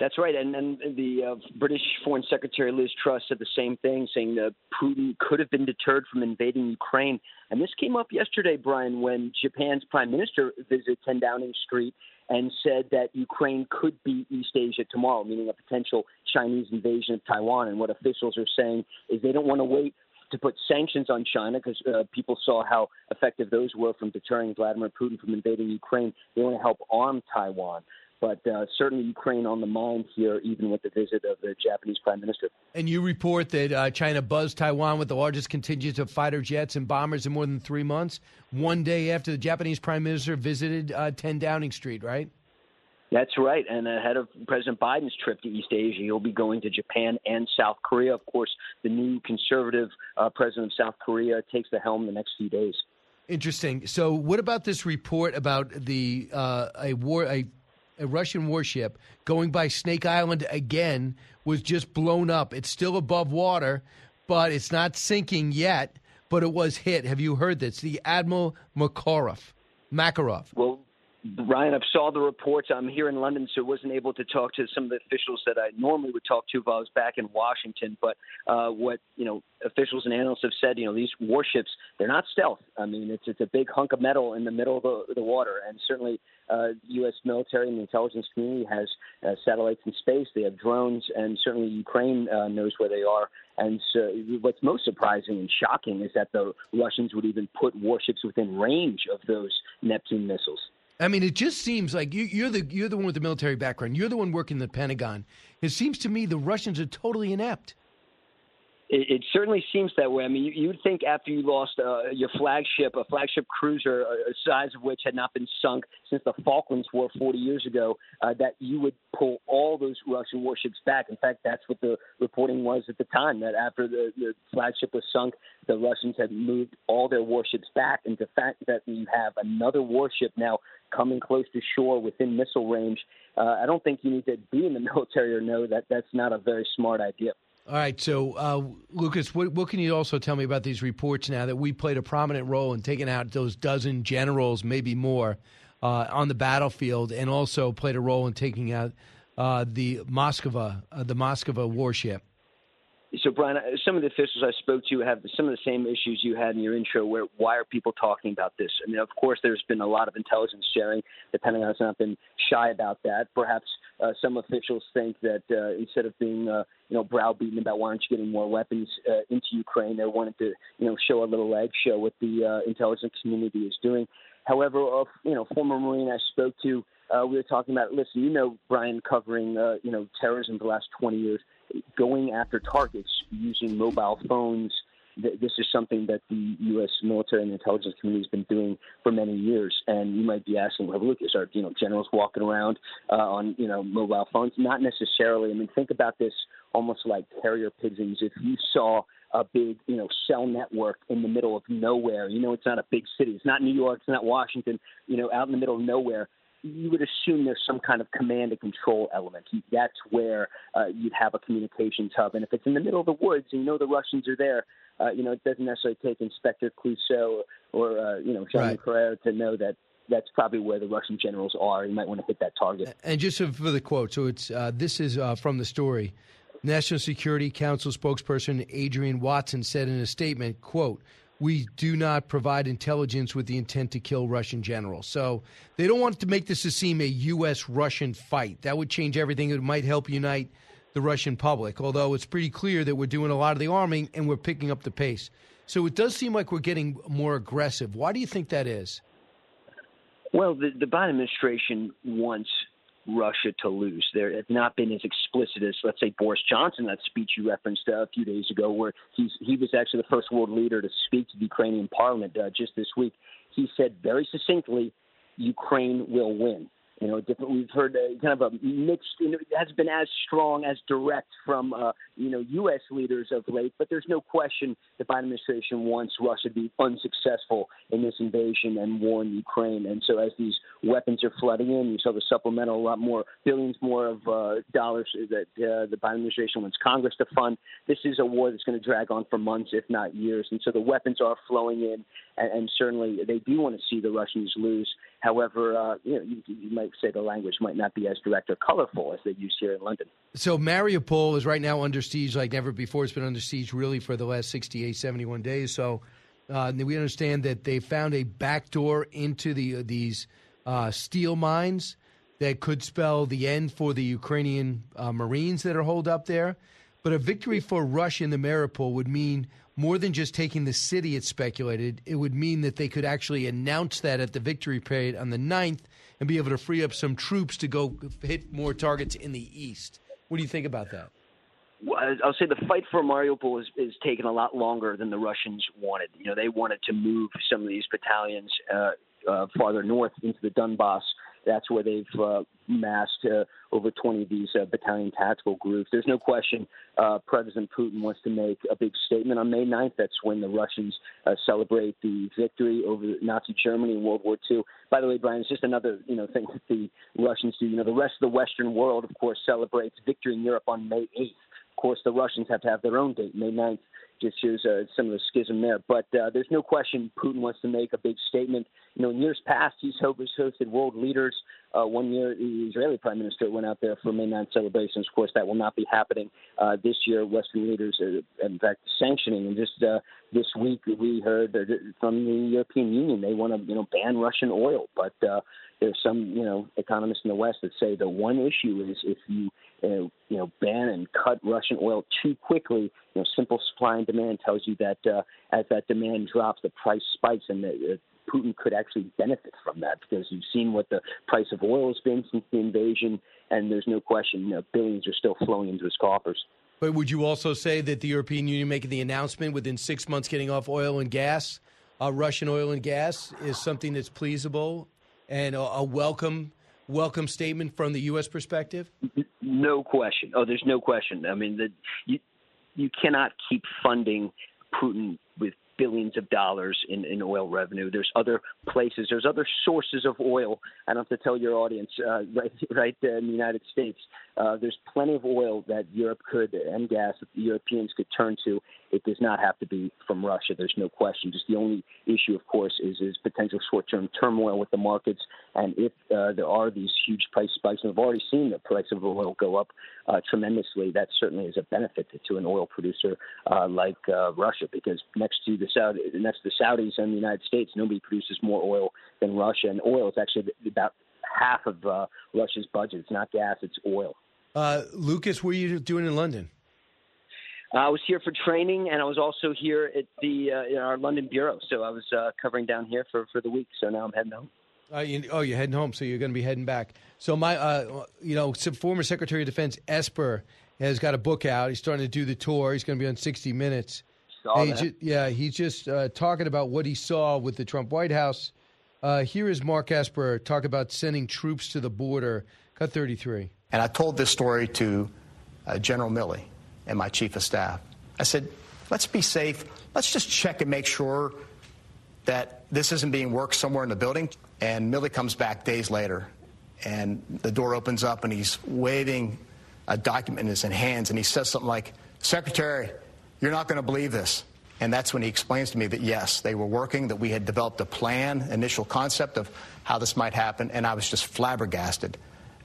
That's right, and, and the uh, British Foreign Secretary Liz Truss said the same thing, saying that Putin could have been deterred from invading Ukraine. And this came up yesterday, Brian, when Japan's Prime Minister visited 10 Downing Street and said that Ukraine could be East Asia tomorrow, meaning a potential Chinese invasion of Taiwan. And what officials are saying is they don't want to wait to put sanctions on China because uh, people saw how effective those were from deterring Vladimir Putin from invading Ukraine. They want to help arm Taiwan. But uh, certainly Ukraine on the mind here, even with the visit of the Japanese Prime Minister. And you report that uh, China buzzed Taiwan with the largest contingent of fighter jets and bombers in more than three months, one day after the Japanese Prime Minister visited uh, 10 Downing Street, right? That's right. And ahead of President Biden's trip to East Asia, he'll be going to Japan and South Korea. Of course, the new conservative uh, president of South Korea takes the helm the next few days. Interesting. So, what about this report about the uh, a war a, a Russian warship going by Snake Island again was just blown up? It's still above water, but it's not sinking yet. But it was hit. Have you heard this? The Admiral Makarov. Makarov. Well, Ryan, I've saw the reports. I'm here in London, so wasn't able to talk to some of the officials that I normally would talk to if I was back in Washington. But uh, what you know, officials and analysts have said, you know, these warships they're not stealth. I mean, it's it's a big hunk of metal in the middle of the, the water, and certainly uh, U.S. military and the intelligence community has uh, satellites in space. They have drones, and certainly Ukraine uh, knows where they are. And so, what's most surprising and shocking is that the Russians would even put warships within range of those Neptune missiles. I mean, it just seems like you, you're the you're the one with the military background. You're the one working the Pentagon. It seems to me the Russians are totally inept. It, it certainly seems that way. I mean, you, you'd think after you lost uh, your flagship, a flagship cruiser, uh, a size of which had not been sunk since the Falklands War 40 years ago, uh, that you would pull all those Russian warships back. In fact, that's what the reporting was at the time. That after the, the flagship was sunk, the Russians had moved all their warships back. And the fact that you have another warship now coming close to shore within missile range, uh, I don't think you need to be in the military or know that that's not a very smart idea. All right, so uh, Lucas, what, what, can you also tell me about these reports now that we played a prominent role in taking out those dozen generals, maybe more, uh, on the battlefield, and also played a role in taking out uh, the Moskva, uh, the Moskva warship? So, Brian, some of the officials I spoke to have some of the same issues you had in your intro. Where why are people talking about this? I mean, of course, there's been a lot of intelligence sharing. The Pentagon has not been shy about that. Perhaps uh, some officials think that uh, instead of being, uh, you know, browbeaten about why aren't you getting more weapons uh, into Ukraine, they wanted to, you know, show a little leg, show what the uh, intelligence community is doing. However, uh, you know, former Marine I spoke to, uh, we were talking about. Listen, you know, Brian, covering, uh, you know, terrorism for the last 20 years going after targets using mobile phones. This is something that the U.S. military and intelligence community has been doing for many years. And you might be asking, well, Lucas, are you know generals walking around uh, on you know mobile phones? Not necessarily. I mean, think about this almost like carrier pigeons. If you saw a big, you know, cell network in the middle of nowhere. You know, it's not a big city. It's not New York. It's not Washington. You know, out in the middle of nowhere you would assume there's some kind of command and control element. That's where uh, you'd have a communications hub. And if it's in the middle of the woods and you know the Russians are there, uh, you know, it doesn't necessarily take Inspector Clouseau or, uh, you know, Jean right. Carrera to know that that's probably where the Russian generals are. You might want to hit that target. And just for the quote, so it's uh, this is uh, from the story. National Security Council spokesperson Adrian Watson said in a statement, quote, we do not provide intelligence with the intent to kill Russian generals. So they don't want to make this to seem a U.S. Russian fight. That would change everything. It might help unite the Russian public, although it's pretty clear that we're doing a lot of the arming and we're picking up the pace. So it does seem like we're getting more aggressive. Why do you think that is? Well, the, the Biden administration wants Russia to lose. There have not been as explicit as, let's say, Boris Johnson, that speech you referenced a few days ago, where he's, he was actually the first world leader to speak to the Ukrainian parliament uh, just this week. He said very succinctly, Ukraine will win. You know, different. We've heard uh, kind of a mixed. You know, it hasn't been as strong as direct from uh, you know U.S. leaders of late, but there's no question the Biden administration wants Russia to be unsuccessful in this invasion and war in Ukraine. And so, as these weapons are flooding in, you saw the supplemental, a lot more billions more of uh, dollars that uh, the Biden administration wants Congress to fund. This is a war that's going to drag on for months, if not years. And so, the weapons are flowing in, and, and certainly they do want to see the Russians lose. However, uh, you know, you, you might say the language might not be as direct or colorful as they use here in London. So Mariupol is right now under siege like never before. It's been under siege really for the last 68, 71 days. So uh, we understand that they found a back door into the uh, these uh, steel mines that could spell the end for the Ukrainian uh, Marines that are holed up there. But a victory for Russia in the Mariupol would mean more than just taking the city, it's speculated. It would mean that they could actually announce that at the victory parade on the 9th and be able to free up some troops to go hit more targets in the east. What do you think about that? Well, I'll say the fight for Mariupol is, is taking a lot longer than the Russians wanted. You know, they wanted to move some of these battalions uh, uh, farther north into the Donbass. That's where they've uh, massed uh, over 20 of these uh, battalion tactical groups. There's no question uh, President Putin wants to make a big statement on May 9th. That's when the Russians uh, celebrate the victory over Nazi Germany in World War II. By the way, Brian, it's just another you know thing that the Russians do. You know, the rest of the Western world, of course, celebrates victory in Europe on May 8th. Of course, the Russians have to have their own date, May 9th. Just shows uh, some of the schism there. But uh, there's no question Putin wants to make a big statement. You know, in years past, he's hosted world leaders. Uh, one year, the Israeli prime minister went out there for 9th celebrations. Of course, that will not be happening uh, this year. Western leaders are, in fact, sanctioning. And just uh, this week, we heard from the European Union they want to, you know, ban Russian oil. But uh, there's some, you know, economists in the West that say the one issue is if you uh, you know, ban and cut Russian oil too quickly. You know, simple supply and demand tells you that uh, as that demand drops, the price spikes, and the, uh, Putin could actually benefit from that because you've seen what the price of oil has been since the invasion, and there's no question, you know, billions are still flowing into his coffers. But would you also say that the European Union making the announcement within six months getting off oil and gas, uh, Russian oil and gas, is something that's pleasable and a, a welcome welcome statement from the U.S. perspective? No question. Oh, there's no question. I mean, the, you you cannot keep funding Putin with billions of dollars in, in oil revenue. There's other places. There's other sources of oil. I don't have to tell your audience uh, right right there in the United States. Uh, there's plenty of oil that Europe could and gas that the Europeans could turn to. It does not have to be from Russia. There's no question. Just the only issue, of course, is is potential short-term turmoil with the markets. And if uh, there are these huge price spikes, and we've already seen the price of oil go up uh, tremendously, that certainly is a benefit to an oil producer uh, like uh, Russia, because next to the Saudi, next to the Saudis and the United States, nobody produces more oil than Russia, and oil is actually about half of uh, Russia's budget. It's not gas; it's oil. Uh, Lucas, what are you doing in London? I was here for training, and I was also here at the uh, in our London bureau. So I was uh, covering down here for, for the week. So now I'm heading home. Uh, you, oh, you're heading home, so you're going to be heading back. So my, uh, you know, former Secretary of Defense Esper has got a book out. He's starting to do the tour. He's going to be on 60 Minutes. Saw that. Ju- yeah, he's just uh, talking about what he saw with the Trump White House. Uh, here is Mark Esper talk about sending troops to the border. Cut 33. And I told this story to uh, General Milley and my chief of staff. I said, let's be safe. Let's just check and make sure that this isn't being worked somewhere in the building. And Milley comes back days later, and the door opens up, and he's waving a document in his hands, and he says something like, Secretary, you're not going to believe this. And that's when he explains to me that yes, they were working, that we had developed a plan, initial concept of how this might happen, and I was just flabbergasted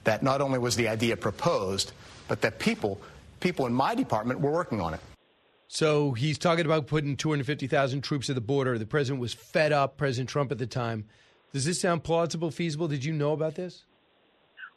that not only was the idea proposed, but that people, people in my department were working on it. So he's talking about putting 250,000 troops at the border. The president was fed up, President Trump at the time. Does this sound plausible, feasible? Did you know about this?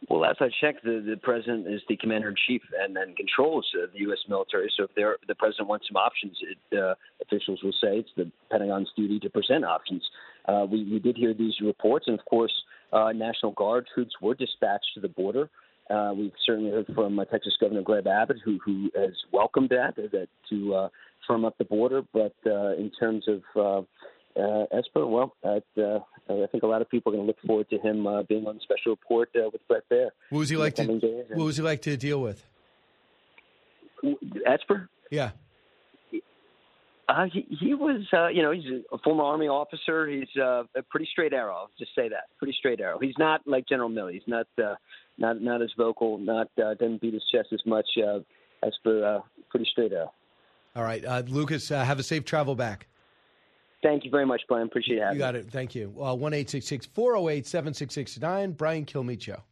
Well, as I checked, the, the president is the commander in chief and then controls uh, the U.S. military. So if the president wants some options, it, uh, officials will say it's the Pentagon's duty to present options. Uh, we, we did hear these reports, and of course, uh, National Guard troops were dispatched to the border. Uh, we've certainly heard from uh, Texas Governor Greg Abbott, who who has welcomed that that to uh, firm up the border. But uh, in terms of uh, uh, Esper, well, at, uh, I think a lot of people are going to look forward to him uh, being on the special report uh, with Brett Baier. What was he like to What was he like to deal with? Esper? Yeah. Uh, he, he was, uh, you know, he's a former Army officer. He's uh, a pretty straight arrow. I'll just say that, pretty straight arrow. He's not like General Milley. He's not, uh, not, not as vocal. Not uh, doesn't beat his chest as much uh, as for uh, pretty straight arrow. All right, uh, Lucas, uh, have a safe travel back. Thank you very much, Brian. Appreciate having You got it. Thank you. Uh, one eight six six four zero eight seven six six nine. Brian Kilmeade Show.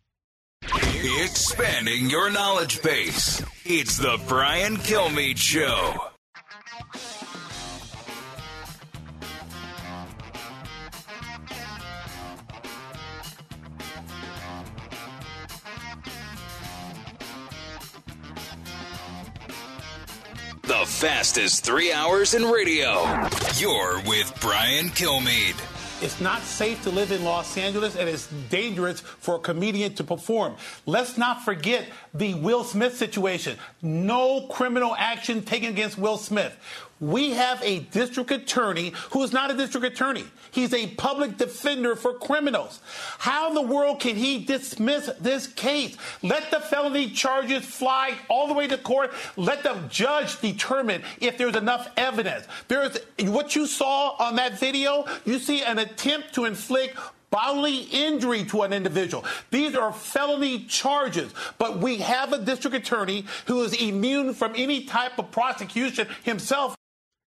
Expanding your knowledge base. It's the Brian Kilmeade Show. Fastest three hours in radio. You're with Brian Kilmeade. It's not safe to live in Los Angeles, and it's dangerous for a comedian to perform. Let's not forget the Will Smith situation. No criminal action taken against Will Smith. We have a district attorney who is not a district attorney. He's a public defender for criminals. How in the world can he dismiss this case? Let the felony charges fly all the way to court. Let the judge determine if there's enough evidence. There's what you saw on that video, you see an attempt to inflict bodily injury to an individual. These are felony charges, but we have a district attorney who is immune from any type of prosecution himself.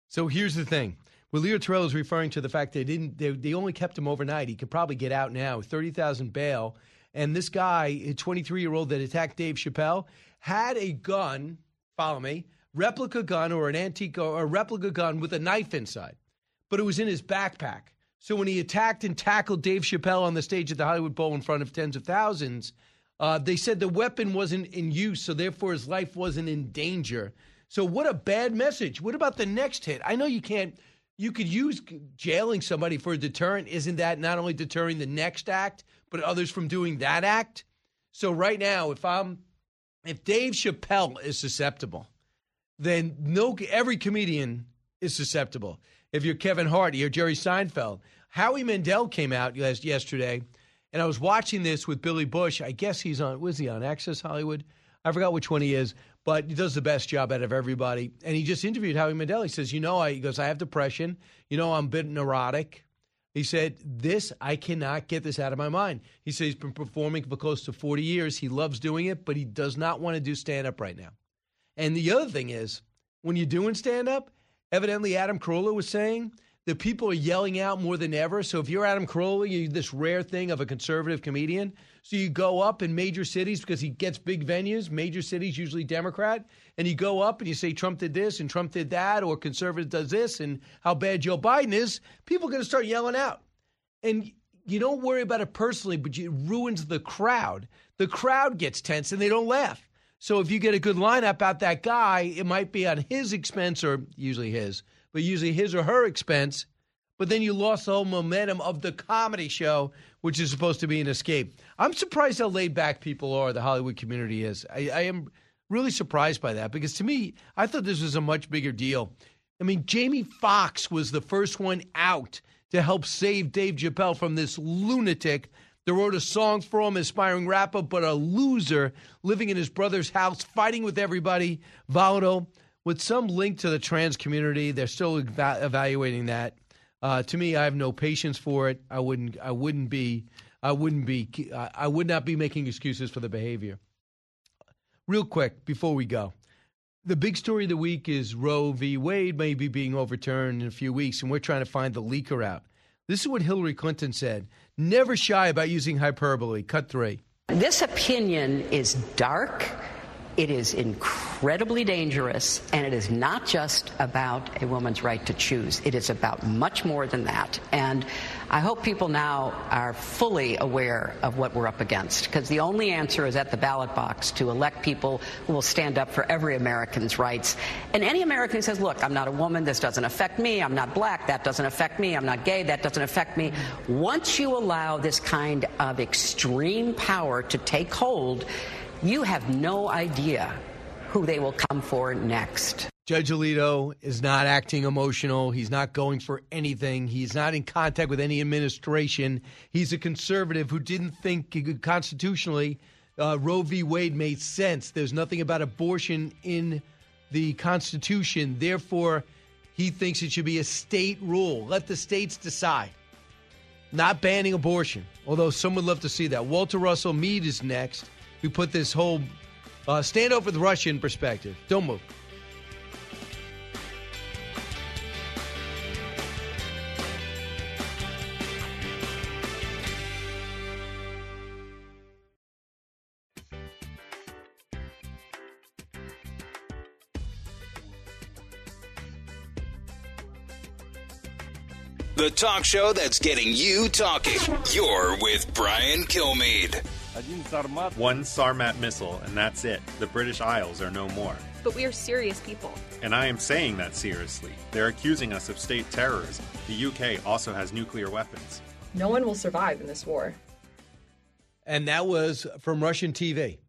So here's the thing. Well, Leo Terrell is referring to the fact they didn't. They, they only kept him overnight. He could probably get out now. Thirty thousand bail. And this guy, a 23 year old that attacked Dave Chappelle, had a gun. Follow me. Replica gun or an antique or a replica gun with a knife inside, but it was in his backpack. So when he attacked and tackled Dave Chappelle on the stage at the Hollywood Bowl in front of tens of thousands, uh, they said the weapon wasn't in use, so therefore his life wasn't in danger. So what a bad message. What about the next hit? I know you can't you could use jailing somebody for a deterrent. Isn't that not only deterring the next act, but others from doing that act? So right now, if I'm if Dave Chappelle is susceptible, then no every comedian is susceptible. If you're Kevin Hart, or Jerry Seinfeld, Howie Mandel came out last yesterday, and I was watching this with Billy Bush. I guess he's on. Was he on Access Hollywood? I forgot which one he is, but he does the best job out of everybody. And he just interviewed Howie Mandel. He says, "You know, I he goes, I have depression. You know, I'm a bit neurotic." He said, "This I cannot get this out of my mind." He said he's been performing for close to 40 years. He loves doing it, but he does not want to do stand up right now. And the other thing is, when you're doing stand up, evidently Adam Carolla was saying that people are yelling out more than ever. So if you're Adam Carolla, you're this rare thing of a conservative comedian. So you go up in major cities because he gets big venues, major cities, usually Democrat, and you go up and you say Trump did this and Trump did that, or conservative does this, and how bad Joe Biden is. People are going to start yelling out. And you don't worry about it personally, but it ruins the crowd. The crowd gets tense and they don't laugh. So if you get a good lineup about that guy, it might be on his expense or usually his but usually his or her expense. But then you lost the whole momentum of the comedy show, which is supposed to be an escape. I'm surprised how laid back people are, the Hollywood community is. I, I am really surprised by that because to me, I thought this was a much bigger deal. I mean, Jamie Foxx was the first one out to help save Dave Chappelle from this lunatic that wrote a song for him, aspiring rapper, but a loser living in his brother's house, fighting with everybody, volatile with some link to the trans community. They're still eva- evaluating that. Uh, to me, I have no patience for it. I wouldn't. I wouldn't be. I wouldn't be. I would not be making excuses for the behavior. Real quick before we go, the big story of the week is Roe v. Wade may be being overturned in a few weeks, and we're trying to find the leaker out. This is what Hillary Clinton said. Never shy about using hyperbole. Cut three. This opinion is dark it is incredibly dangerous, and it is not just about a woman's right to choose. It is about much more than that. And I hope people now are fully aware of what we're up against, because the only answer is at the ballot box to elect people who will stand up for every American's rights. And any American who says, look, I'm not a woman, this doesn't affect me, I'm not black, that doesn't affect me, I'm not gay, that doesn't affect me. Once you allow this kind of extreme power to take hold, you have no idea who they will come for next. Judge Alito is not acting emotional. He's not going for anything. He's not in contact with any administration. He's a conservative who didn't think constitutionally uh, Roe v. Wade made sense. There's nothing about abortion in the Constitution. Therefore, he thinks it should be a state rule. Let the states decide. Not banning abortion, although some would love to see that. Walter Russell Mead is next we put this whole uh, standoff with Russia in perspective. Don't move. The talk show that's getting you talking. You're with Brian Kilmeade. One Sarmat missile, and that's it. The British Isles are no more. but we are serious people. And I am saying that seriously. They're accusing us of state terrorism. The UK also has nuclear weapons. No one will survive in this war. And that was from Russian TV.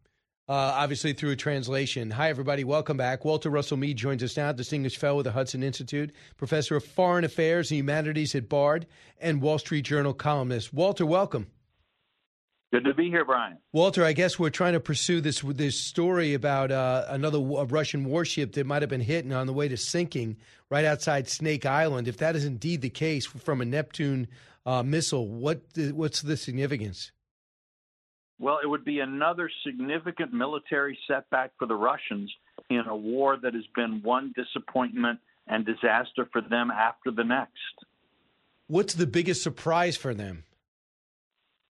Uh, obviously, through a translation. Hi, everybody. Welcome back. Walter Russell Mead joins us now, distinguished fellow with the Hudson Institute, professor of foreign affairs and humanities at Bard, and Wall Street Journal columnist. Walter, welcome. Good to be here, Brian. Walter, I guess we're trying to pursue this this story about uh, another Russian warship that might have been hit and on the way to sinking right outside Snake Island. If that is indeed the case from a Neptune uh, missile, what what's the significance? Well, it would be another significant military setback for the Russians in a war that has been one disappointment and disaster for them after the next. What's the biggest surprise for them?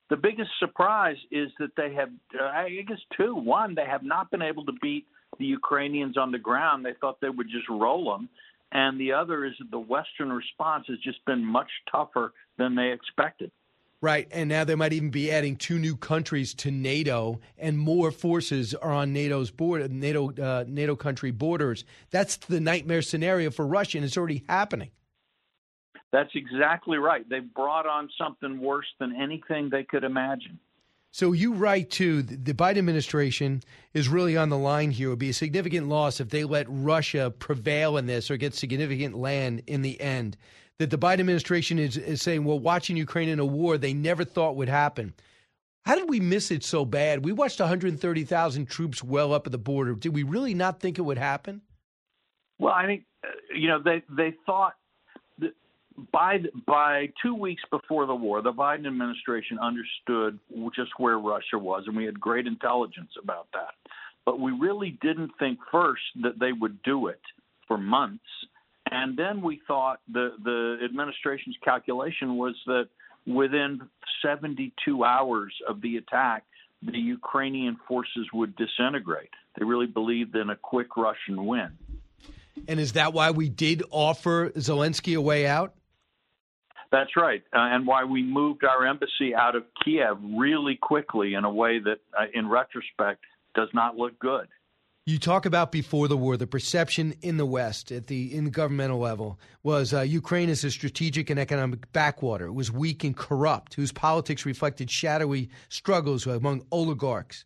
The biggest surprise is that they have, uh, I guess, two. One, they have not been able to beat the Ukrainians on the ground. They thought they would just roll them. And the other is that the Western response has just been much tougher than they expected. Right, and now they might even be adding two new countries to NATO, and more forces are on NATO's border, NATO uh, NATO country borders. That's the nightmare scenario for Russia, and it's already happening. That's exactly right. They've brought on something worse than anything they could imagine. So you write too. The Biden administration is really on the line here. It would be a significant loss if they let Russia prevail in this or get significant land in the end that the Biden administration is, is saying, well, watching Ukraine in a war they never thought would happen. How did we miss it so bad? We watched 130,000 troops well up at the border. Did we really not think it would happen? Well, I think uh, you know they they thought by by two weeks before the war, the Biden administration understood just where Russia was, and we had great intelligence about that. But we really didn't think first that they would do it for months and then we thought the the administration's calculation was that within 72 hours of the attack, the Ukrainian forces would disintegrate. They really believed in a quick Russian win. And is that why we did offer Zelensky a way out? That's right, uh, and why we moved our embassy out of Kiev really quickly in a way that, uh, in retrospect, does not look good. You talk about before the war, the perception in the West at the in the governmental level was uh, Ukraine is a strategic and economic backwater. It was weak and corrupt, whose politics reflected shadowy struggles among oligarchs.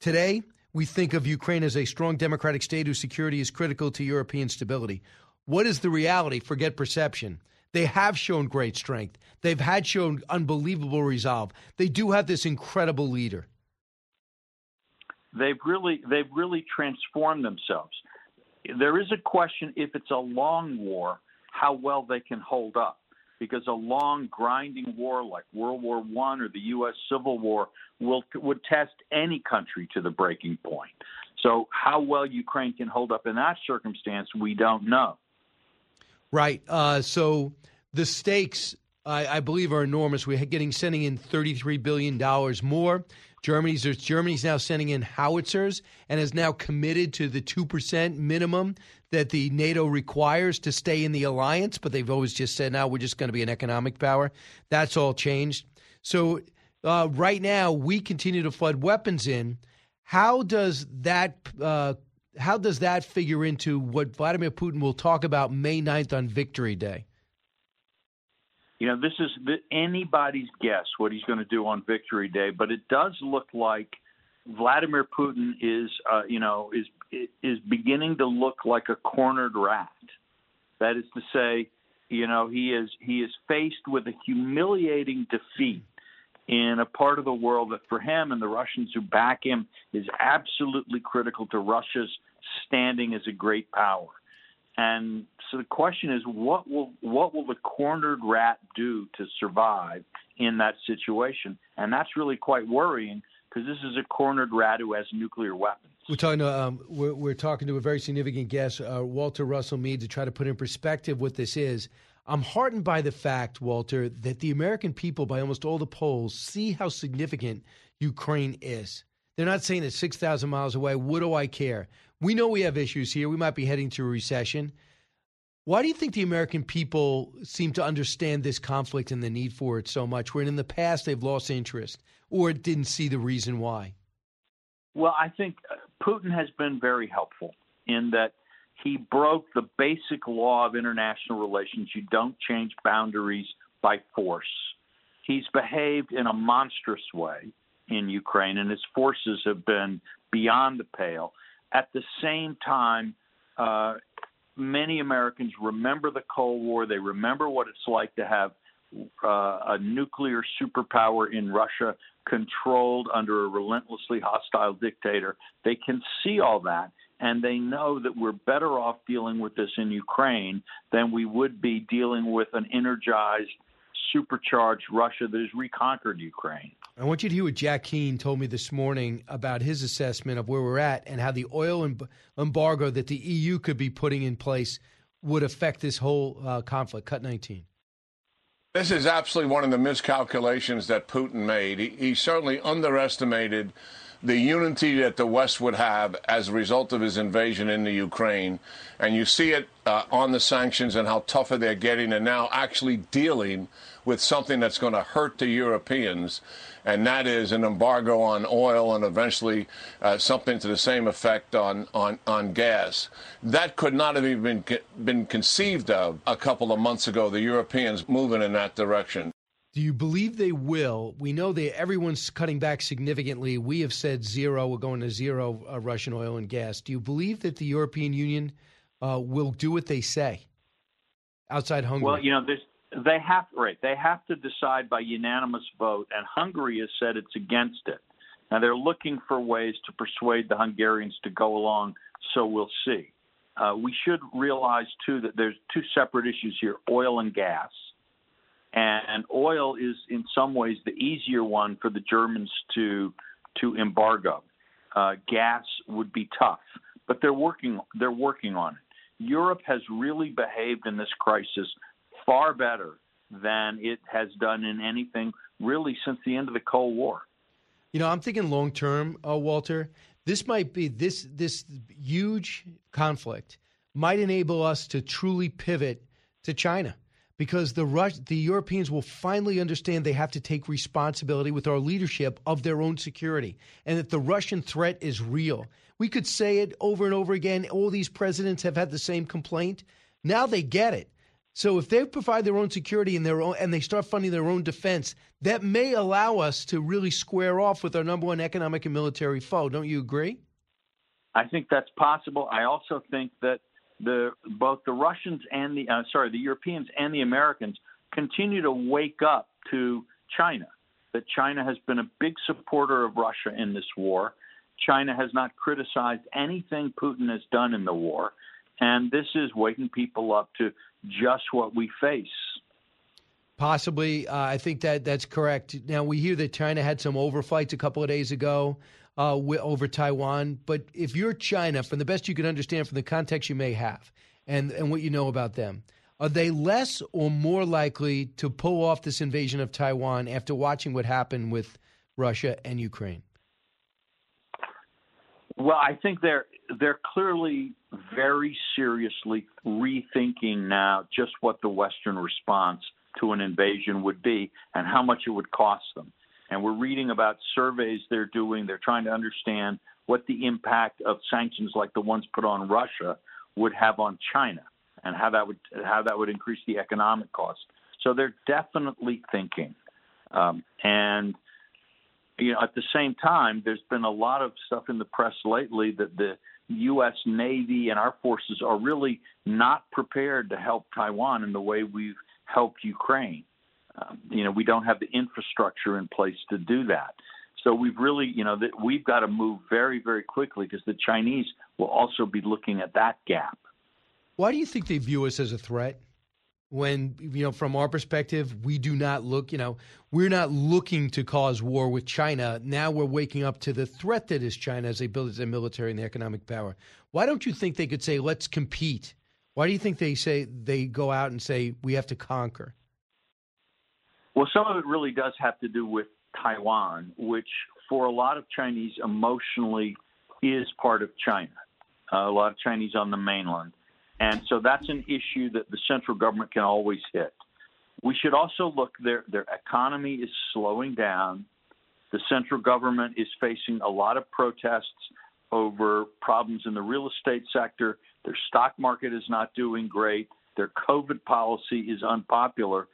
Today, we think of Ukraine as a strong democratic state whose security is critical to European stability. What is the reality? Forget perception. They have shown great strength. They've had shown unbelievable resolve. They do have this incredible leader they've really they've really transformed themselves. There is a question if it's a long war, how well they can hold up, because a long grinding war like World War One or the U.S. Civil War will would test any country to the breaking point. So how well Ukraine can hold up in that circumstance, we don't know. Right. Uh, so the stakes, I, I, believe, are enormous. We're getting sending in thirty-three billion dollars more. Germany's Germany's now sending in howitzers and has now committed to the two percent minimum that the NATO requires to stay in the alliance. But they've always just said, "Now we're just going to be an economic power." That's all changed. So uh, right now we continue to flood weapons in. How does that? Uh, how does that figure into what Vladimir Putin will talk about May 9th on Victory Day? You know, this is anybody's guess what he's going to do on Victory Day, but it does look like Vladimir Putin is, uh, you know, is is beginning to look like a cornered rat. That is to say, you know, he is he is faced with a humiliating defeat in a part of the world that for him and the Russians who back him is absolutely critical to Russia's standing as a great power. And so the question is, what will what will the cornered rat do to survive in that situation? And that's really quite worrying because this is a cornered rat who has nuclear weapons. We're talking to um, we're, we're, talking to a very significant guest, uh, Walter Russell Mead, to try to put in perspective what this is. I'm heartened by the fact, Walter, that the American people, by almost all the polls, see how significant Ukraine is. They're not saying it's 6,000 miles away. What do I care? We know we have issues here. We might be heading to a recession. Why do you think the American people seem to understand this conflict and the need for it so much, when in the past they've lost interest or didn't see the reason why? Well, I think uh, Putin has been very helpful in, in that he broke the basic law of international relations. You don't change boundaries by force. He's behaved in a monstrous way in Ukraine, and his forces have been beyond the pale. At the same time, uh, many Americans remember the Cold War. They remember what it's like to have uh, a nuclear superpower in Russia controlled under a relentlessly hostile dictator. They can see all that, and they know that we're better off dealing with this in Ukraine than we would be dealing with an energized, supercharged Russia that has reconquered Ukraine. I want you to hear what Jack Keane told me this morning about his assessment of where we're at and how the oil embargo that the EU could be putting in place would affect this whole uh, conflict. Cut 19. This is absolutely one of the miscalculations that Putin made. He, he, certainly underestimated the unity that the West would have as a result of his invasion into Ukraine. And you see it uh, on the sanctions and how tougher they're getting, and now actually dealing with something that's going to hurt the Europeans and that is an embargo on oil and eventually uh, something to the same effect on, on, on gas. That could not have even been, been conceived of a couple of months ago, the Europeans moving in that direction. Do you believe they will? We know that everyone's cutting back significantly. We have said zero. We're going to zero uh, Russian oil and gas. Do you believe that the European Union uh, will do what they say outside Hungary? Well, you know, they have right. They have to decide by unanimous vote, and Hungary has said it's against it. Now they're looking for ways to persuade the Hungarians to go along. So we'll see. Uh, we should realize too that there's two separate issues here: oil and gas. And oil is in some ways the easier one for the Germans to to embargo. Uh, gas would be tough, but they're working they're working on it. Europe has really behaved in this crisis far better than it has done in anything really since the end of the Cold War. You know, I'm thinking long term, uh, Walter. This might be this this huge conflict might enable us to truly pivot to China because the Rus- the Europeans will finally understand they have to take responsibility with our leadership of their own security and that the Russian threat is real. We could say it over and over again. All these presidents have had the same complaint. Now they get it. So if they provide their own security and their own and they start funding their own defense, that may allow us to really square off with our number one economic and military foe. Don't you agree? I think that's possible. I also think that the both the Russians and the uh, sorry the Europeans and the Americans continue to wake up to China. That China has been a big supporter of Russia in this war. China has not criticized anything Putin has done in the war. And this is waking people up to just what we face. Possibly, uh, I think that that's correct. Now we hear that China had some overflights a couple of days ago uh, over Taiwan. But if you're China, from the best you can understand, from the context you may have, and and what you know about them, are they less or more likely to pull off this invasion of Taiwan after watching what happened with Russia and Ukraine? Well, I think they're they're clearly very seriously rethinking now just what the Western response to an invasion would be and how much it would cost them. And we're reading about surveys they're doing. They're trying to understand what the impact of sanctions like the ones put on Russia would have on China and how that would how that would increase the economic cost. So they're definitely thinking. Um, and you know, at the same time, there's been a lot of stuff in the press lately that the U.S. Navy and our forces are really not prepared to help Taiwan in the way we've helped Ukraine. Um, you know, we don't have the infrastructure in place to do that. So we've really, you know, that we've got to move very, very quickly because the Chinese will also be looking at that gap. Why do you think they view us as a threat? when you know from our perspective we do not look you know we're not looking to cause war with china now we're waking up to the threat that is china as they build their military and their economic power why don't you think they could say let's compete why do you think they say they go out and say we have to conquer well some of it really does have to do with taiwan which for a lot of chinese emotionally is part of china uh, a lot of chinese on the mainland and so that's an issue that the central government can always hit. We should also look their their economy is slowing down. The central government is facing a lot of protests over problems in the real estate sector. Their stock market is not doing great. Their COVID policy is unpopular.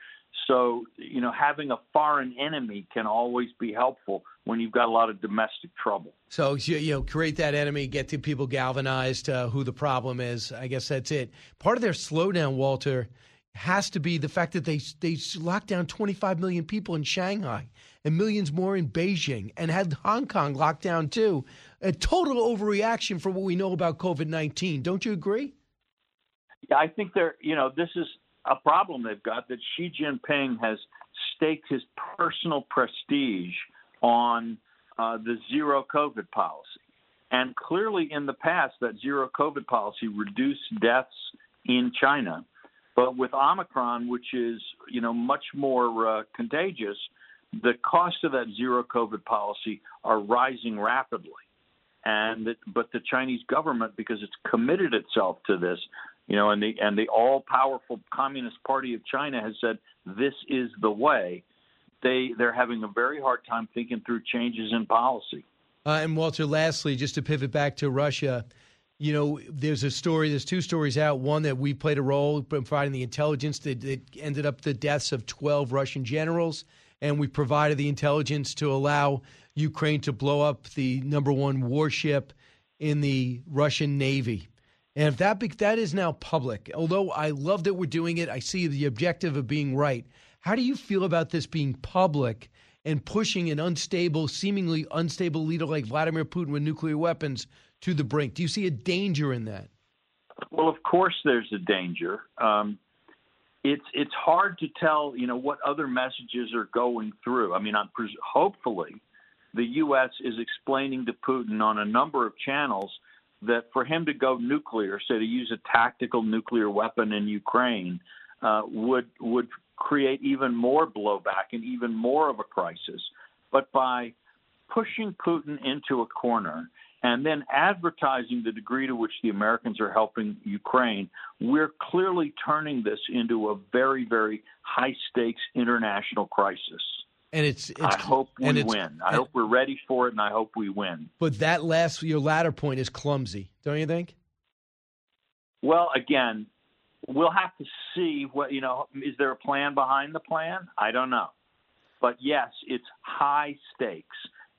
So, you know, having a foreign enemy can always be helpful when you've got a lot of domestic trouble. So you know, create that enemy, get the people galvanized uh, who the problem is. I guess that's it. Part of their slowdown, Walter, has to be the fact that they they locked down 25 million people in Shanghai and millions more in Beijing and had Hong Kong locked down too. A total overreaction for what we know about COVID 19. Don't you agree? Yeah, I think they're, you know, this is a problem they've got that Xi Jinping has staked his personal prestige on uh, the zero COVID policy. And clearly, in the past, that zero COVID policy reduced deaths in China. But with Omicron, which is you know much more uh, contagious, the cost of that zero COVID policy are rising rapidly. And but the Chinese government, because it's committed itself to this, you know, and the and the all-powerful Communist Party of China has said this is the way. They they're having a very hard time thinking through changes in policy. Uh, and Walter, lastly, just to pivot back to Russia, you know, there's a story. There's two stories out. One that we played a role in providing the intelligence that, that ended up the deaths of 12 Russian generals, and we provided the intelligence to allow Ukraine to blow up the number one warship in the Russian Navy. And if that that is now public, although I love that we're doing it, I see the objective of being right. How do you feel about this being public and pushing an unstable, seemingly unstable leader like Vladimir Putin with nuclear weapons to the brink? Do you see a danger in that? Well, of course, there's a danger. Um, it's it's hard to tell, you know, what other messages are going through. I mean, I'm pres- hopefully the U.S. is explaining to Putin on a number of channels that for him to go nuclear, say to use a tactical nuclear weapon in Ukraine, uh, would would create even more blowback and even more of a crisis. But by pushing Putin into a corner and then advertising the degree to which the Americans are helping Ukraine, we're clearly turning this into a very, very high stakes international crisis. And it's, it's I hope we win. I hope we're ready for it, and I hope we win. But that last, your latter point is clumsy, don't you think? Well, again, we'll have to see what you know. Is there a plan behind the plan? I don't know, but yes, it's high stakes.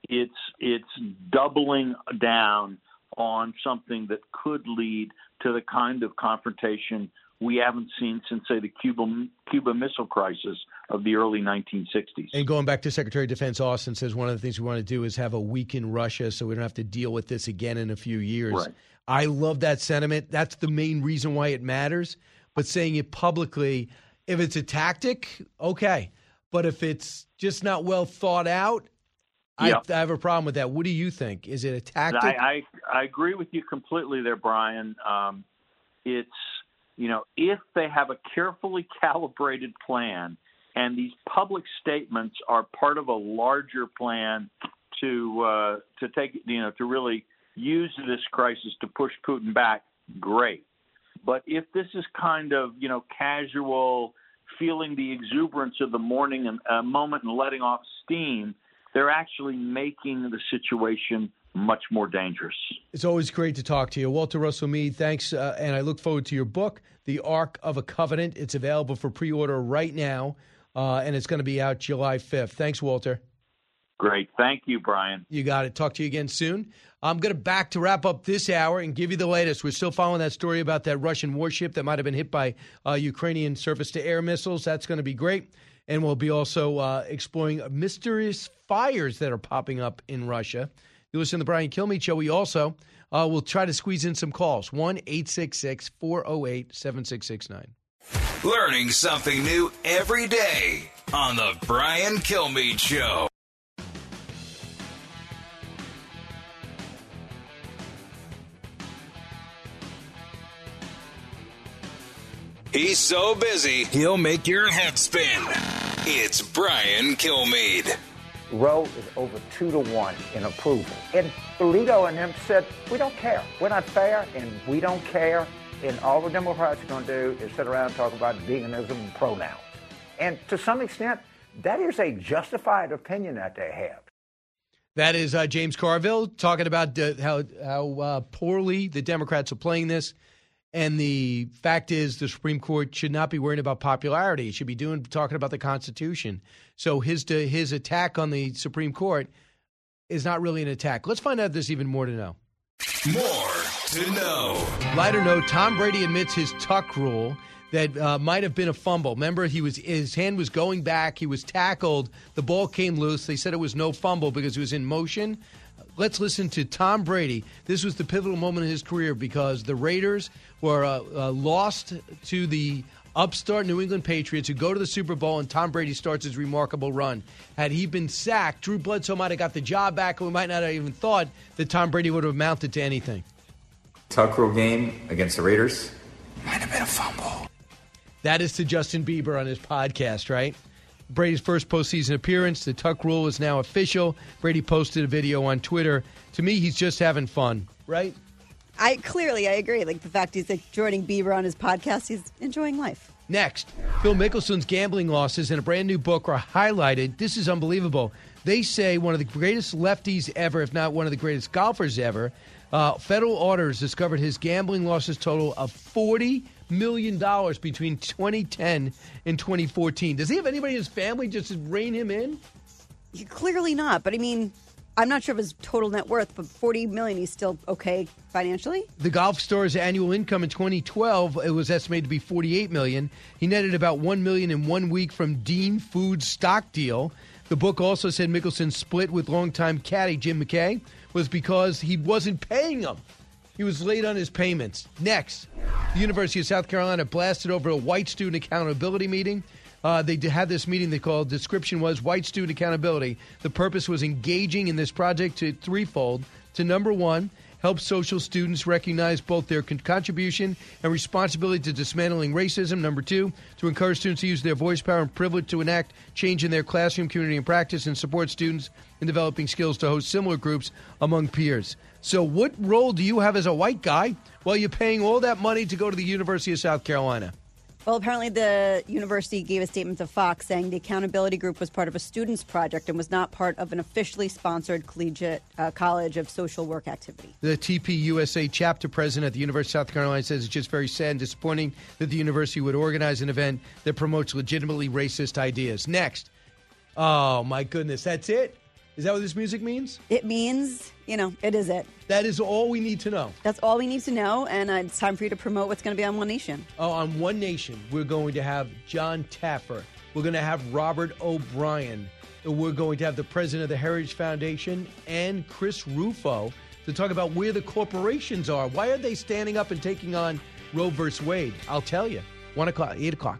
It's it's doubling down on something that could lead to the kind of confrontation we haven't seen since, say, the Cuba Cuba Missile Crisis of the early 1960s. And going back to Secretary of Defense Austin says one of the things we want to do is have a weakened Russia, so we don't have to deal with this again in a few years. Right. I love that sentiment. That's the main reason why it matters. But saying it publicly, if it's a tactic, okay. But if it's just not well thought out, Yep. I, I have a problem with that. What do you think? Is it a tactic? I, I I agree with you completely there, Brian. Um, it's you know if they have a carefully calibrated plan and these public statements are part of a larger plan to uh, to take you know to really use this crisis to push Putin back, great. But if this is kind of you know casual, feeling the exuberance of the morning and uh, moment and letting off steam, they're actually making the situation much more dangerous. It's always great to talk to you. Walter Russell Mead, thanks. Uh, and I look forward to your book, The Arc of a Covenant. It's available for pre order right now, uh, and it's going to be out July 5th. Thanks, Walter. Great. Thank you, Brian. You got it. Talk to you again soon. I'm going to back to wrap up this hour and give you the latest. We're still following that story about that Russian warship that might have been hit by uh, Ukrainian surface to air missiles. That's going to be great. And we'll be also uh, exploring mysterious fires that are popping up in Russia. You listen to the Brian Kilmeade Show. We also uh, will try to squeeze in some calls 1 866 408 7669. Learning something new every day on the Brian Kilmeade Show. He's so busy, he'll make your head spin. It's Brian Kilmeade. Roe is over two to one in approval. And Alito and them said, we don't care. We're not fair, and we don't care. And all the Democrats are going to do is sit around and talk about veganism and pronouns. And to some extent, that is a justified opinion that they have. That is uh, James Carville talking about uh, how how uh, poorly the Democrats are playing this, and the fact is the Supreme Court should not be worrying about popularity. It should be doing talking about the Constitution. So his his attack on the Supreme Court is not really an attack. Let's find out if there's even more to know. More to know. Lighter note: Tom Brady admits his tuck rule that uh, might have been a fumble. Remember, he was his hand was going back. He was tackled. The ball came loose. They said it was no fumble because he was in motion. Let's listen to Tom Brady. This was the pivotal moment in his career because the Raiders were uh, uh, lost to the upstart New England Patriots who go to the Super Bowl and Tom Brady starts his remarkable run. Had he been sacked, Drew Bledsoe might have got the job back, and we might not have even thought that Tom Brady would have amounted to anything. Tuck rule game against the Raiders. Might have been a fumble. That is to Justin Bieber on his podcast, right? Brady's first postseason appearance. The Tuck rule is now official. Brady posted a video on Twitter. To me, he's just having fun, right? I clearly I agree. Like the fact he's like joining Bieber on his podcast, he's enjoying life. Next, Phil Mickelson's gambling losses in a brand new book are highlighted. This is unbelievable. They say one of the greatest lefties ever, if not one of the greatest golfers ever. Uh, federal auditors discovered his gambling losses total of forty million dollars between 2010 and 2014. Does he have anybody in his family just to rein him in? Clearly not. But I mean, I'm not sure of his total net worth, but 40 million, he's still okay financially. The golf store's annual income in 2012 it was estimated to be 48 million. He netted about 1 million in one week from Dean Foods stock deal. The book also said Mickelson split with longtime caddy Jim Mackay was because he wasn't paying him. He was late on his payments. Next, the University of South Carolina blasted over a white student accountability meeting. Uh, they had this meeting they called description was white student accountability. The purpose was engaging in this project to threefold. To number one, help social students recognize both their con- contribution and responsibility to dismantling racism. Number two, to encourage students to use their voice power and privilege to enact change in their classroom, community, and practice and support students in developing skills to host similar groups among peers. So, what role do you have as a white guy while you're paying all that money to go to the University of South Carolina? Well, apparently the university gave a statement to Fox saying the accountability group was part of a students' project and was not part of an officially sponsored collegiate uh, college of social work activity. The TPUSA chapter president at the University of South Carolina says it's just very sad and disappointing that the university would organize an event that promotes legitimately racist ideas. Next. Oh, my goodness. That's it? Is that what this music means? It means, you know, it is it. That is all we need to know. That's all we need to know, and uh, it's time for you to promote what's going to be on One Nation. Oh, on One Nation, we're going to have Jon Taffer. We're going to have Robert O'Brien. We're going to have the president of the Heritage Foundation and Chris Rufo to talk about where the corporations are. Why are they standing up and taking on Roe versus Wade? I'll tell you. One o'clock, eight o'clock.